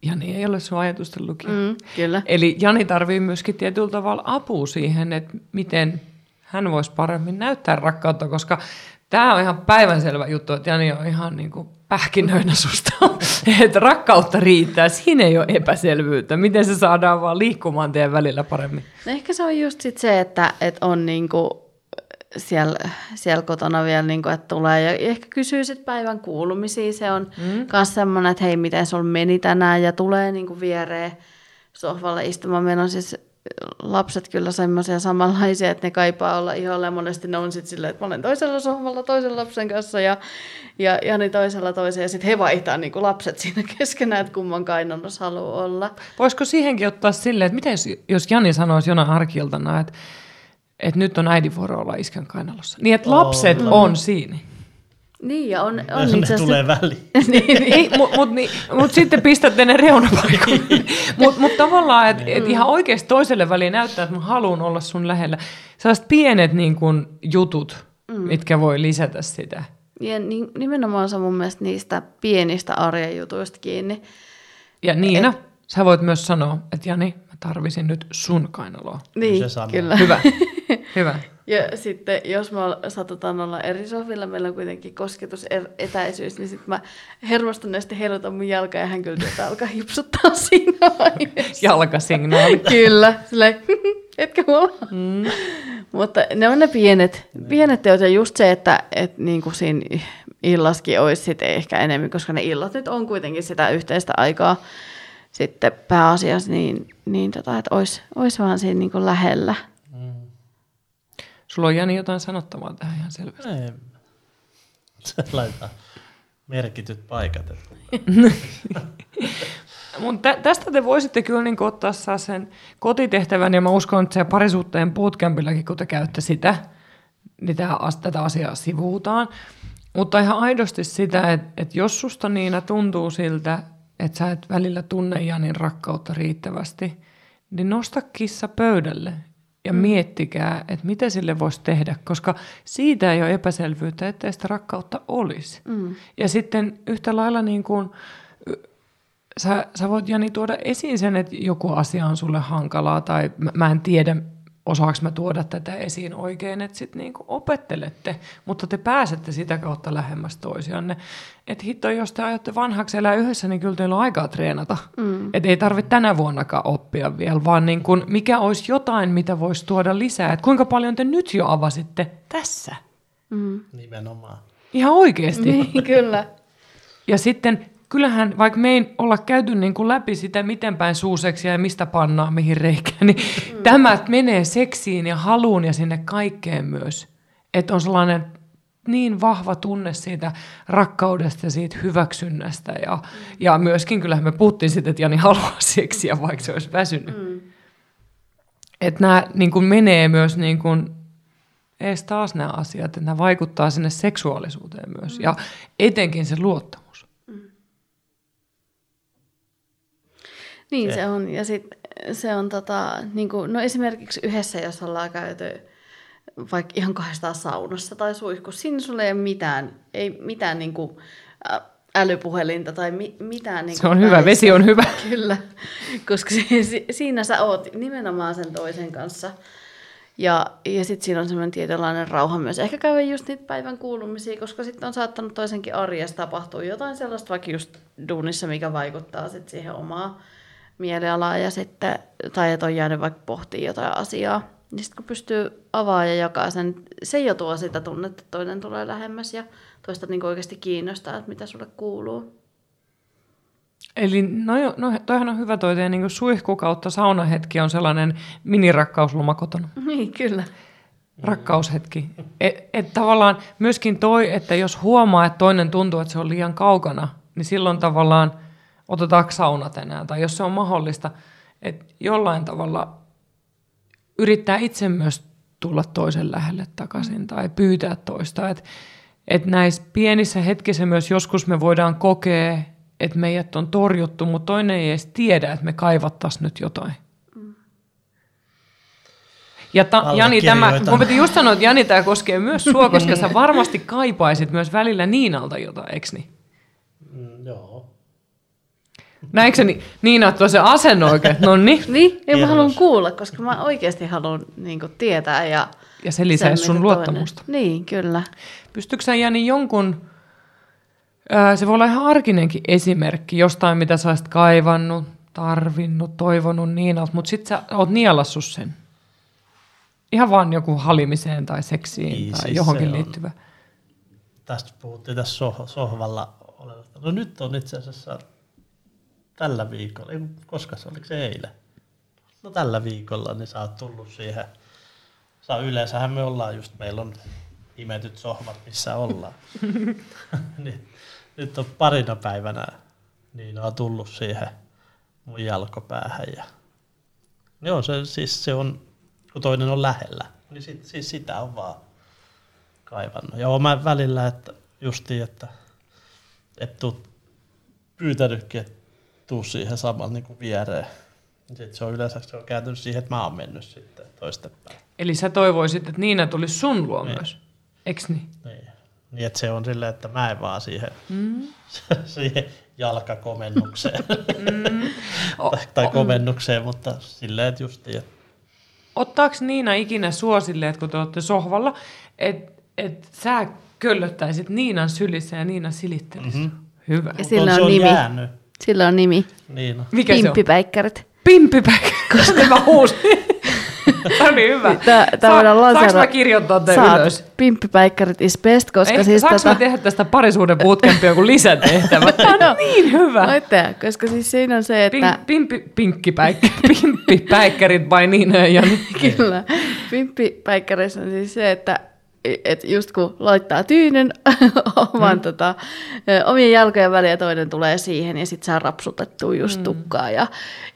Jani ei ole sun ajatusten lukija. Mm, kyllä. Eli Jani tarvii myöskin tietyllä tavalla apua siihen, että miten hän voisi paremmin näyttää rakkautta, koska tämä on ihan päivänselvä juttu, että Jani on ihan niin kuin pähkinöinä susta, [LAUGHS] että rakkautta riittää. Siinä ei ole epäselvyyttä. Miten se saadaan vaan liikkumaan teidän välillä paremmin? No ehkä se on just sit se, että, että on niinku siellä, siellä kotona vielä, niin kuin, että tulee ja ehkä kysyy sit päivän kuulumisia. Se on mm. myös semmoinen, että hei, miten sulla meni tänään ja tulee niin kuin viereen sohvalle istumaan. Meillä on siis lapset kyllä semmoisia samanlaisia, että ne kaipaa olla iholle ja monesti ne on sitten silleen, että mä olen toisella sohvalla toisen lapsen kanssa ja, ja Jani toisella toisen ja sitten he vaihtaa niin kuin lapset siinä keskenään, että kumman kainalossa haluaa olla. Voisiko siihenkin ottaa silleen, että miten jos Jani sanoisi jonain arkiltana, että että nyt on äidin vuoro olla iskän kainalossa. Niin, että lapset oh. on siinä. Niin, ja on, on ne itse asiassa... tulee väliin. [LAUGHS] niin, niin. Mutta mut, niin, mut sitten pistätte ne reunapaikoille. Mutta mut tavallaan, että et ihan oikeasti toiselle väliin näyttää, että mä haluan olla sun lähellä. Sellaiset pienet niin kun, jutut, mm. mitkä voi lisätä sitä. Ja nimenomaan se on mun mielestä niistä pienistä arjen jutuista kiinni. Ja Niina, et... sä voit myös sanoa, että Jani, mä tarvisin nyt sun kainaloa. Niin, kyllä. Hyvä, [LAUGHS] [LAUGHS] hyvä. Ja sitten jos me satutaan olla eri sohvilla, meillä on kuitenkin kosketusetäisyys, niin sitten mä hermostuneesti heilutan mun jalkaa ja hän kyllä alkaa hipsuttaa [LAUGHS] siinä vaiheessa. Jalkasignaali. [LAUGHS] kyllä, silleen, etkä huomaa. Mm. Mutta ne on ne pienet, pienet teot ja just se, että et niin kuin siinä illaskin olisi sitten ehkä enemmän, koska ne illat nyt on kuitenkin sitä yhteistä aikaa sitten pääasiassa, niin, niin tota, että olisi, olisi vaan siinä niin kuin lähellä. Sulla on Jani jotain sanottavaa tähän ihan selvästi. Ei. Se laittaa merkityt paikat. [LAUGHS] Mutta tästä te voisitte kyllä niin ottaa sen kotitehtävän, ja mä uskon, että se parisuhteen bootcampillakin, kun te käytte sitä, niin tätä asiaa sivuutaan. Mutta ihan aidosti sitä, että, että jos susta Niina tuntuu siltä, että sä et välillä tunne Janin rakkautta riittävästi, niin nosta kissa pöydälle ja mm. miettikää, että mitä sille voisi tehdä, koska siitä ei ole epäselvyyttä, että sitä rakkautta olisi. Mm. Ja sitten yhtä lailla niin kuin, sä, sä voit Jani tuoda esiin sen, että joku asia on sulle hankalaa tai mä, mä en tiedä, osaako mä tuoda tätä esiin oikein, että sitten niinku opettelette, mutta te pääsette sitä kautta lähemmäs toisianne. Että hitto, jos te ajatte vanhaksi elää yhdessä, niin kyllä teillä on aikaa treenata. Mm. Että ei tarvitse tänä vuonnakaan oppia vielä, vaan niin kun, mikä olisi jotain, mitä voisi tuoda lisää. Että kuinka paljon te nyt jo avasitte tässä? Mm. Nimenomaan. Ihan oikeasti. Niin, kyllä. Ja sitten kyllähän, vaikka me ei olla käyty niin kuin läpi sitä, miten päin suuseksia ja mistä pannaa mihin reikään, niin mm. tämä menee seksiin ja haluun ja sinne kaikkeen myös. Että on sellainen niin vahva tunne siitä rakkaudesta ja siitä hyväksynnästä. Ja, mm. ja myöskin kyllähän me puhuttiin sitten, että Jani haluaa [LAUGHS] seksiä, vaikka se olisi väsynyt. Mm. Että nämä niin kuin menee myös niin kuin, ees taas nämä asiat, että nämä vaikuttaa sinne seksuaalisuuteen myös. Mm. Ja etenkin se luottamus. Niin se, se on. Ja sitten se on tota, niin kuin, no esimerkiksi yhdessä, jos ollaan käyty vaikka ihan kahdestaan saunassa tai suihkussa, siinä sulla ei ole mitään, ei mitään niin kuin, älypuhelinta tai mi- mitään. Niin se on hyvä, vesi on hyvä. [LAUGHS] Kyllä, koska si- siinä sä oot nimenomaan sen toisen kanssa. Ja, ja sitten siinä on semmoinen tietynlainen rauha myös. Ehkä käydä just niitä päivän kuulumisia, koska sitten on saattanut toisenkin arjessa tapahtua jotain sellaista, vaikka just duunissa, mikä vaikuttaa sitten siihen omaan mielialaa ja sitten, tai että on jäänyt vaikka pohtii jotain asiaa. Niin sitten kun pystyy avaa ja jakaa sen, se jo tuo sitä tunnetta, että toinen tulee lähemmäs ja toista niin oikeasti kiinnostaa, että mitä sulle kuuluu. Eli no, no toihan on hyvä toi teidän niin suihku kautta saunahetki on sellainen minirakkausloма kotona. [LAUGHS] Niin, kyllä. Rakkaushetki. Et, et tavallaan myöskin toi, että jos huomaa, että toinen tuntuu, että se on liian kaukana, niin silloin tavallaan – otetaanko sauna tänään, tai jos se on mahdollista, että jollain tavalla yrittää itse myös tulla toisen lähelle takaisin tai pyytää toista. Että et näissä pienissä hetkissä myös joskus me voidaan kokea, että meidät on torjuttu, mutta toinen ei edes tiedä, että me kaivattaisiin nyt jotain. Ja ta, Jani, tämä, mun piti just sanoa, että Jani, tämä koskee myös sua, [LAUGHS] koska sä varmasti kaipaisit myös välillä Niinalta jotain, eikö niin? Mm, joo. Näikö se ni, Niina, että se asenno oikein? No niin. [LAUGHS] Niin, ja mä haluan kuulla, koska mä oikeasti haluan niin kuin, tietää. Ja, ja se lisää sun mitä luottamusta. Toinen. Niin, kyllä. Pystytkö sä Jani jonkun, ää, se voi olla ihan arkinenkin esimerkki jostain, mitä sä olisit kaivannut, tarvinnut, toivonut Niinalta, mutta sit sä oot nielassut sen. Ihan vaan joku halimiseen tai seksiin Niin, tai siis johonkin liittyvä. Tästä puhuttiin tässä soh- sohvalla olevasta. No nyt on itse asiassa tällä viikolla, ei, koska se oliko se eilen? No tällä viikolla, niin sä oot tullut siihen. Sä yleensähän me ollaan just, meillä on imetyt sohvat, missä ollaan. [LAUGHS] niin, nyt on parina päivänä niin on tullut siihen mun jalkopäähän. Ja... Joo, se, siis se on, kun toinen on lähellä, niin sit, siis sitä on vaan kaivannut. Ja mä välillä, että justiin, että et tuu pyytänytkin, että tuu siihen saman niin kuin viereen. Sitten se on yleensä se on kääntynyt siihen, että mä oon mennyt sitten toistepäin. Eli sä toivoisit, että Niina tulisi sun luo Niin. myös. Eks niin? Niin. niin, että se on silleen, että mä en vaan siihen, mm. [LAUGHS] siihen jalkakomennukseen. Mm. [LAUGHS] tai, tai komennukseen, mutta silleen, että justiin, että Ottaako Niina ikinä sua silleen, että kun te olette sohvalla, että et sä köllöttäisit Niinan sylissä ja Niina silittelisi? Mm-hmm. Hyvä. Ja sillä on on nimi. jäänyt. Sillä on nimi. Niin on. Mikä? Pimppipäikkärit. Pimpipäivä, [LAUGHS] koska mä huusin. Tämä [LAUGHS] oli hyvä. Tää- tää voidaan Saanko mä kirjoittaa tämän Saat. ylös? Pimppipäikkärit is best, koska Ei, siis saanko tota... mä tehdä tästä parisuuden bootcampia joku lisätehtävä? [LAUGHS] Tämä on niin hyvä. Voitte, koska siis siinä on se, että... Pink, pimpi, pinkkipäikkä, pimppipäikkärit by Niina ja. Kyllä. Pimppipäikkäreissä on siis se, että et just kun laittaa tyynyn [LAUGHS] oman, mm. tota, omien jalkojen väliin ja toinen tulee siihen ja sitten saa rapsutettua just tukkaa ja,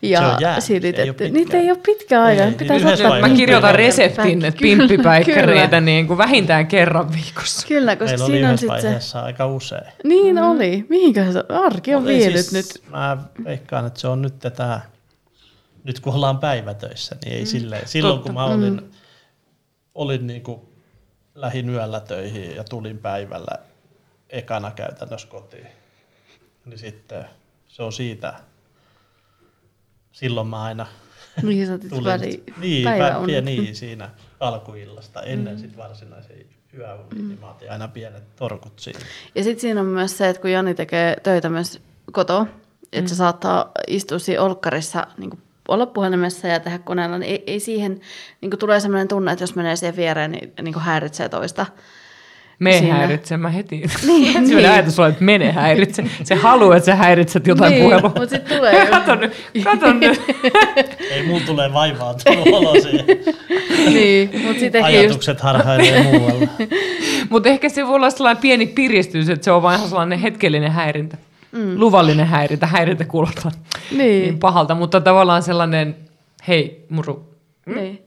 Se ja silitetty. Niitä ei ole pitkään aikaa. Ei, Pitäisi niin yhdessä ottaa Mä kirjoitan reseptin, että pimppipäikkäreitä niin kuin vähintään kerran viikossa. Kyllä, koska Meillä oli siinä on sitten se... aika usein. Niin mm. oli. Mihinkä se arki on Ei vienyt siis, nyt? Mä veikkaan, että se on nyt tätä, nyt kun ollaan päivätöissä, niin ei mm. silleen. Silloin Totta. kun mä olin, mm. olin niin kuin, lähin yöllä töihin ja tulin päivällä ekana käytännössä kotiin, niin sitten se on siitä, silloin mä aina Mihin [LAUGHS] sä tulin, niin, Päiväunet. pä, niin, siinä alkuillasta ennen mm. sit varsinaisen yöunin, mm. niin mä otin aina pienet torkut siinä. Ja sitten siinä on myös se, että kun Jani tekee töitä myös kotoa, että se saattaa istua siinä olkkarissa niin olla puhelimessa ja tehdä koneella, niin ei, ei siihen, niin tulee sellainen tunne, että jos menee siihen viereen, niin, niin häiritsee toista. Me Siinä. mä heti. [LAUGHS] Niin, Ensimmäinen niin. ajatus on, että mene häiritse. Se haluaa, että sä häiritset jotain Niin, puhelua. mut sit tulee [LAUGHS] kato nyt, kato [LAUGHS] nyt. Ei mulla tulee vaivaantunut olo siihen. niin, mutta sitten ehkä just, Ajatukset harhailee muualla. Mutta ehkä se voi olla sellainen pieni piristys, että se on vain sellainen hetkellinen häirintä. Mm. Luvallinen häirintä. Häirintä kuulostaa niin. niin, niin pahalta, mutta tavallaan sellainen, hei muru. niin.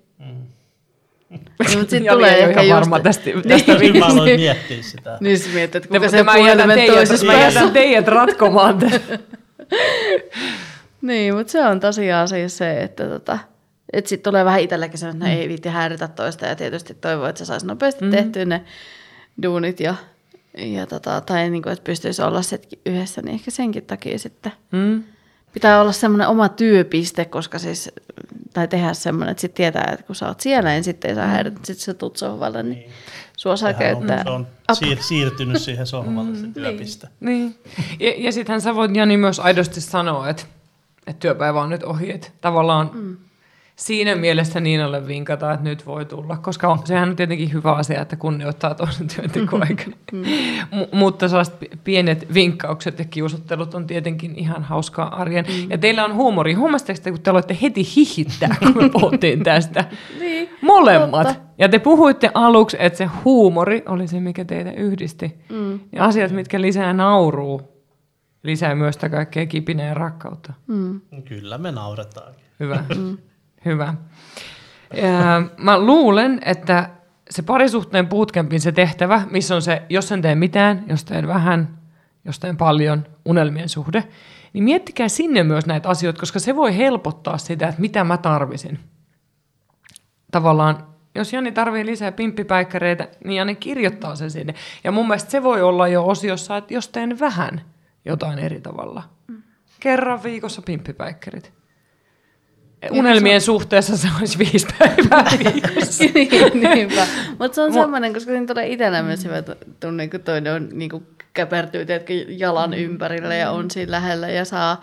Niin, mutta sitten tulee ehkä ihan just... varma tästä, Niin. tästä Nyt mä vinkistä. aloin miettiä sitä. Niin sä mietit, että Te, kuka se mä jätän puhelimen toisessa mä jätän teidät ratkomaan. tämän. [LAUGHS] Niin, mutta se on tosiaan siis se, että tota, et sitten tulee vähän itselläkin se, että no Mm. ei viitti häiritä toista ja tietysti toivoo, että se saisi nopeasti mm. tehtyä ne duunit ja, ja tota, tai niin kuin, että pystyisi olla setkin yhdessä, niin ehkä senkin takia sitten Mm. pitää olla semmoinen oma työpiste, koska siis, tai tehdä semmoinen, että sitten tietää, että kun sä oot siellä, niin sitten ei saa häiritä, sitten sä tuut sohvalle, niin, niin. sua saa Sehän on, käyttää. se on siir- siirtynyt siihen sohvalle se työpiste. Niin. Ja, ja sittenhän sä voit Jani myös aidosti sanoa, että, että työpäivä on nyt ohi. Että tavallaan mm. Siinä mielessä Niinalle vinkata, että nyt voi tulla, koska on, sehän on tietenkin hyvä asia, että kunnioittaa toisen työntekoaikana. [LAUGHS] M- mutta sellaiset pi- pienet vinkkaukset ja kiusottelut on tietenkin ihan hauskaa arjen. Mm. Ja teillä on huumori. Huomasitteko te, kun te aloitte heti hihittää, kun me puhuttiin tästä? [LAUGHS] Niin, Molemmat. totta. Ja te puhuitte aluksi, että se huumori oli se, mikä teitä yhdisti. Mm. Ja asiat, mitkä lisää nauruu lisää myös sitä kaikkea kipinää ja rakkautta. Mm. Kyllä me nauretaankin. Hyvä. Hyvä. Ja mä luulen, että se parisuhteen bootcampin se tehtävä, missä on se, jos en tee mitään, jos teen vähän, jos teen paljon, unelmien suhde, niin miettikää sinne myös näitä asioita, koska se voi helpottaa sitä, että mitä mä tarvisin. Tavallaan, jos Jani tarvii lisää pimppipäikkäreitä, niin Jani kirjoittaa sen sinne. Ja mun mielestä se voi olla jo osiossa, että jos teen vähän jotain eri tavalla. Kerran viikossa pimppipäikkärit. Unelmien suhteessa se olisi viisi päivää [LAUGHS] viikossa. Niin, Niinpä. Mutta se on semmoinen, koska siinä tulee itsellä myös hyvä tunne, kun toinen on niin kuin käpertyy jalan ympärillä ja on siinä lähellä ja saa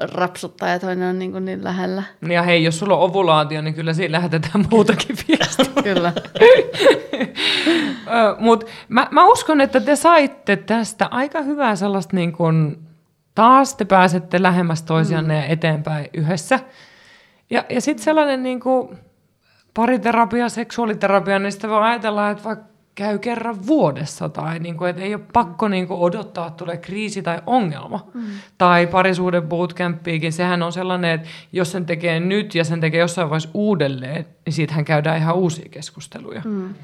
rapsuttaa ja toinen on niin, kuin niin lähellä. Ja hei, jos sulla on ovulaatio, niin kyllä siinä lähetetään muutakin [LAUGHS] viestiä. Kyllä. [LAUGHS] Mutta mä, mä uskon, että te saitte tästä aika hyvää sellaista niin kuin, taas te pääsette lähemmäs toisianne mm. ja eteenpäin yhdessä. Ja, ja sitten sellainen niin kuin, pariterapia, seksuaaliterapia, niin sitä voi ajatella, että vaikka käy kerran vuodessa tai niin kuin, että ei ole pakko niin kuin, odottaa, että tulee kriisi tai ongelma. Mm. Tai parisuuden bootcampiikin, sehän on sellainen, että jos sen tekee nyt ja sen tekee jossain vaiheessa uudelleen, niin siitähän käydään ihan uusia keskusteluja. Mm.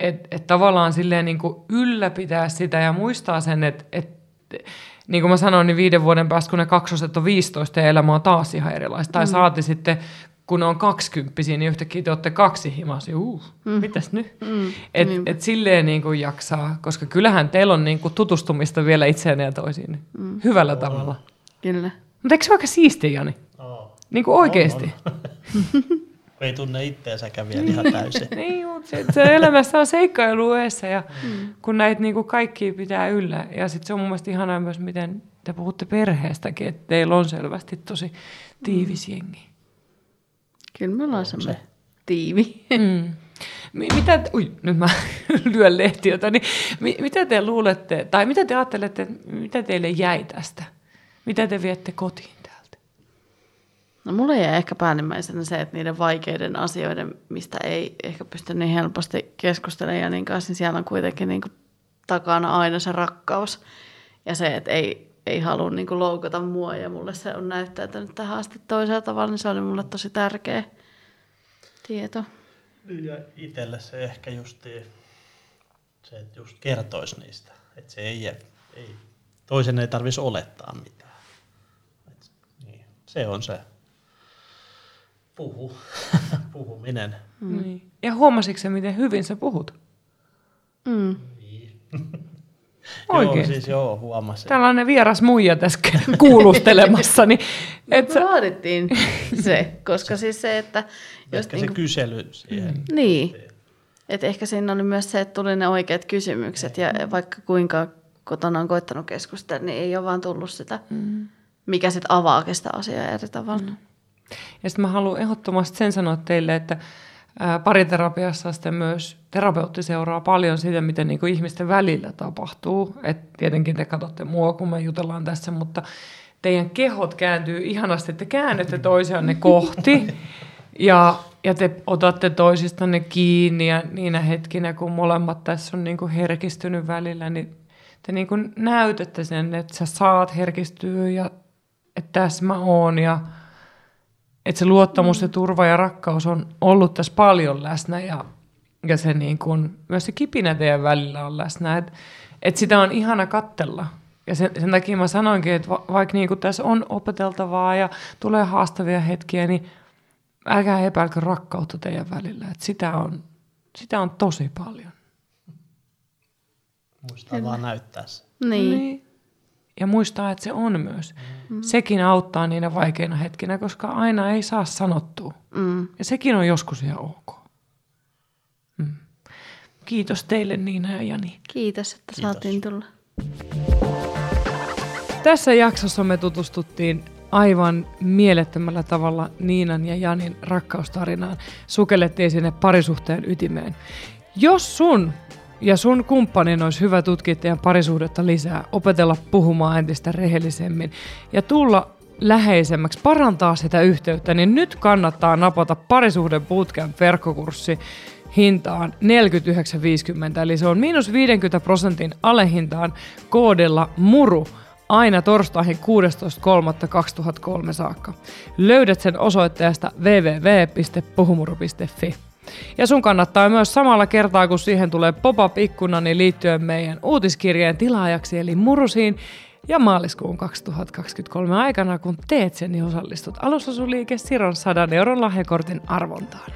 Että et tavallaan silleen niin kuin ylläpitää sitä ja muistaa sen, että et, niin kuin mä sanoin, niin viiden vuoden päästä, kun ne kaksoset on 15 ja elämä on taas ihan erilaista. Tai mm. saati sitten, kun ne on kaksikymppisiä, niin yhtäkkiä te olette kaksi himasi. Uh, mm. mitäs nyt? Mm. Et, et silleen niin kuin jaksaa, koska kyllähän teillä on niin kuin tutustumista vielä itseään ja toisiin. Mm. Hyvällä on. tavalla. Kyllä. Mutta eikö se aika siistiä, Jani? Oh. Niin kuin oikeasti. On, on. [LAUGHS] ei tunne itteensäkään vielä ihan täysin. [LAUGHS] niin, mutta se, se elämässä on seikkailu eessä ja mm. kun näitä niin kuin kaikki pitää yllä. Ja sitten se on mun mielestä ihanaa myös, miten te puhutte perheestäkin, että teillä on selvästi tosi tiivis jengi. Kyllä me ollaan se tiivi. Mm. Mitä, ui, nyt mä [LAUGHS] lyön lehtiötä, niin mitä te luulette, tai mitä te ajattelette, mitä teille jäi tästä? Mitä te viette kotiin? No mulle jäi ehkä päällimmäisenä se, että niiden vaikeiden asioiden, mistä ei ehkä pysty niin helposti keskustelemaan Janin kanssa, niin siellä on kuitenkin niin kuin takana aina se rakkaus. Ja se, että ei, ei halua niin kuin loukata mua ja mulle se on näyttäytynyt tähän asti toisella tavalla, niin se oli mulle tosi tärkeä tieto. Ja itselle se ehkä just se, että just kertoisi niistä. Että se ei, ei toisen ei tarvitsisi olettaa mitään. Et, niin, se on se puhu, [LAUGHS] puhuminen. Mm. Niin. Ja huomasitko se, miten hyvin sä puhut? Mm. Niin. [LAUGHS] Oikein. Joo, siis joo, huomasin. Tällainen vieras muija tässä [LAUGHS] kuulustelemassa. niin, et sä... Vaadittiin se, koska siis se, että... Jos ehkä niinku... se kysely siihen. Mm. Niin. Et ehkä siinä oli myös se, että tuli ne oikeat kysymykset ja vaikka kuinka kotona on koittanut keskustella, niin ei ole vaan tullut sitä, mm. mikä sitten avaakin sitä asiaa eri tavalla. Mm. Ja sitten mä haluan ehdottomasti sen sanoa teille, että pariterapiassa sitten myös terapeutti seuraa paljon sitä, mitä niin kuin ihmisten välillä tapahtuu. Et tietenkin te katsotte mua, kun me jutellaan tässä, mutta teidän kehot kääntyy ihanasti, te käännytte toisianne kohti [LAUGHS] ja, ja te otatte toisistanne kiinni ja niinä hetkinä, kun molemmat tässä on niin kuin herkistynyt välillä, niin te niin kuin näytätte sen, että sä saat herkistyä ja että tässä mä oon ja että se luottamus ja turva ja rakkaus on ollut tässä paljon läsnä ja, ja se niin kuin, myös se kipinä teidän välillä on läsnä. Että et sitä on ihana kattella. Ja sen, sen takia mä sanoinkin, että va, vaikka niin kuin tässä on opeteltavaa ja tulee haastavia hetkiä, niin älkää epäilkö rakkautta teidän välillä. Että sitä on, sitä on tosi paljon. Muistaa vaan näyttää se. Niin. niin ja muistaa, että se on myös. Mm. Sekin auttaa niinä vaikeina hetkinä, koska aina ei saa sanottua. Mm. Ja sekin on joskus ihan ok. Mm. Kiitos teille Niina ja Jani. Kiitos, että Kiitos. saatiin tulla. Tässä jaksossa me tutustuttiin aivan mielettömällä tavalla Niinan ja Janin rakkaustarinaan. Sukellettiin sinne parisuhteen ytimeen. Jos sun ja sun kumppanin olisi hyvä tutkia teidän parisuhdetta lisää, opetella puhumaan entistä rehellisemmin ja tulla läheisemmäksi, parantaa sitä yhteyttä, niin nyt kannattaa napata parisuhden bootcamp verkkokurssi hintaan 49,50, eli se on miinus 50 prosentin alehintaan koodilla MURU aina torstaihin 16.3.2003 saakka. Löydät sen osoitteesta www.puhumuru.fi. Ja sun kannattaa myös samalla kertaa, kun siihen tulee pop-up-ikkuna, niin liittyen meidän uutiskirjeen tilaajaksi, eli Murusiin, ja maaliskuun 2023 aikana, kun teet sen, niin osallistut alusasuliike Siron 100 euron lahjakortin arvontaan.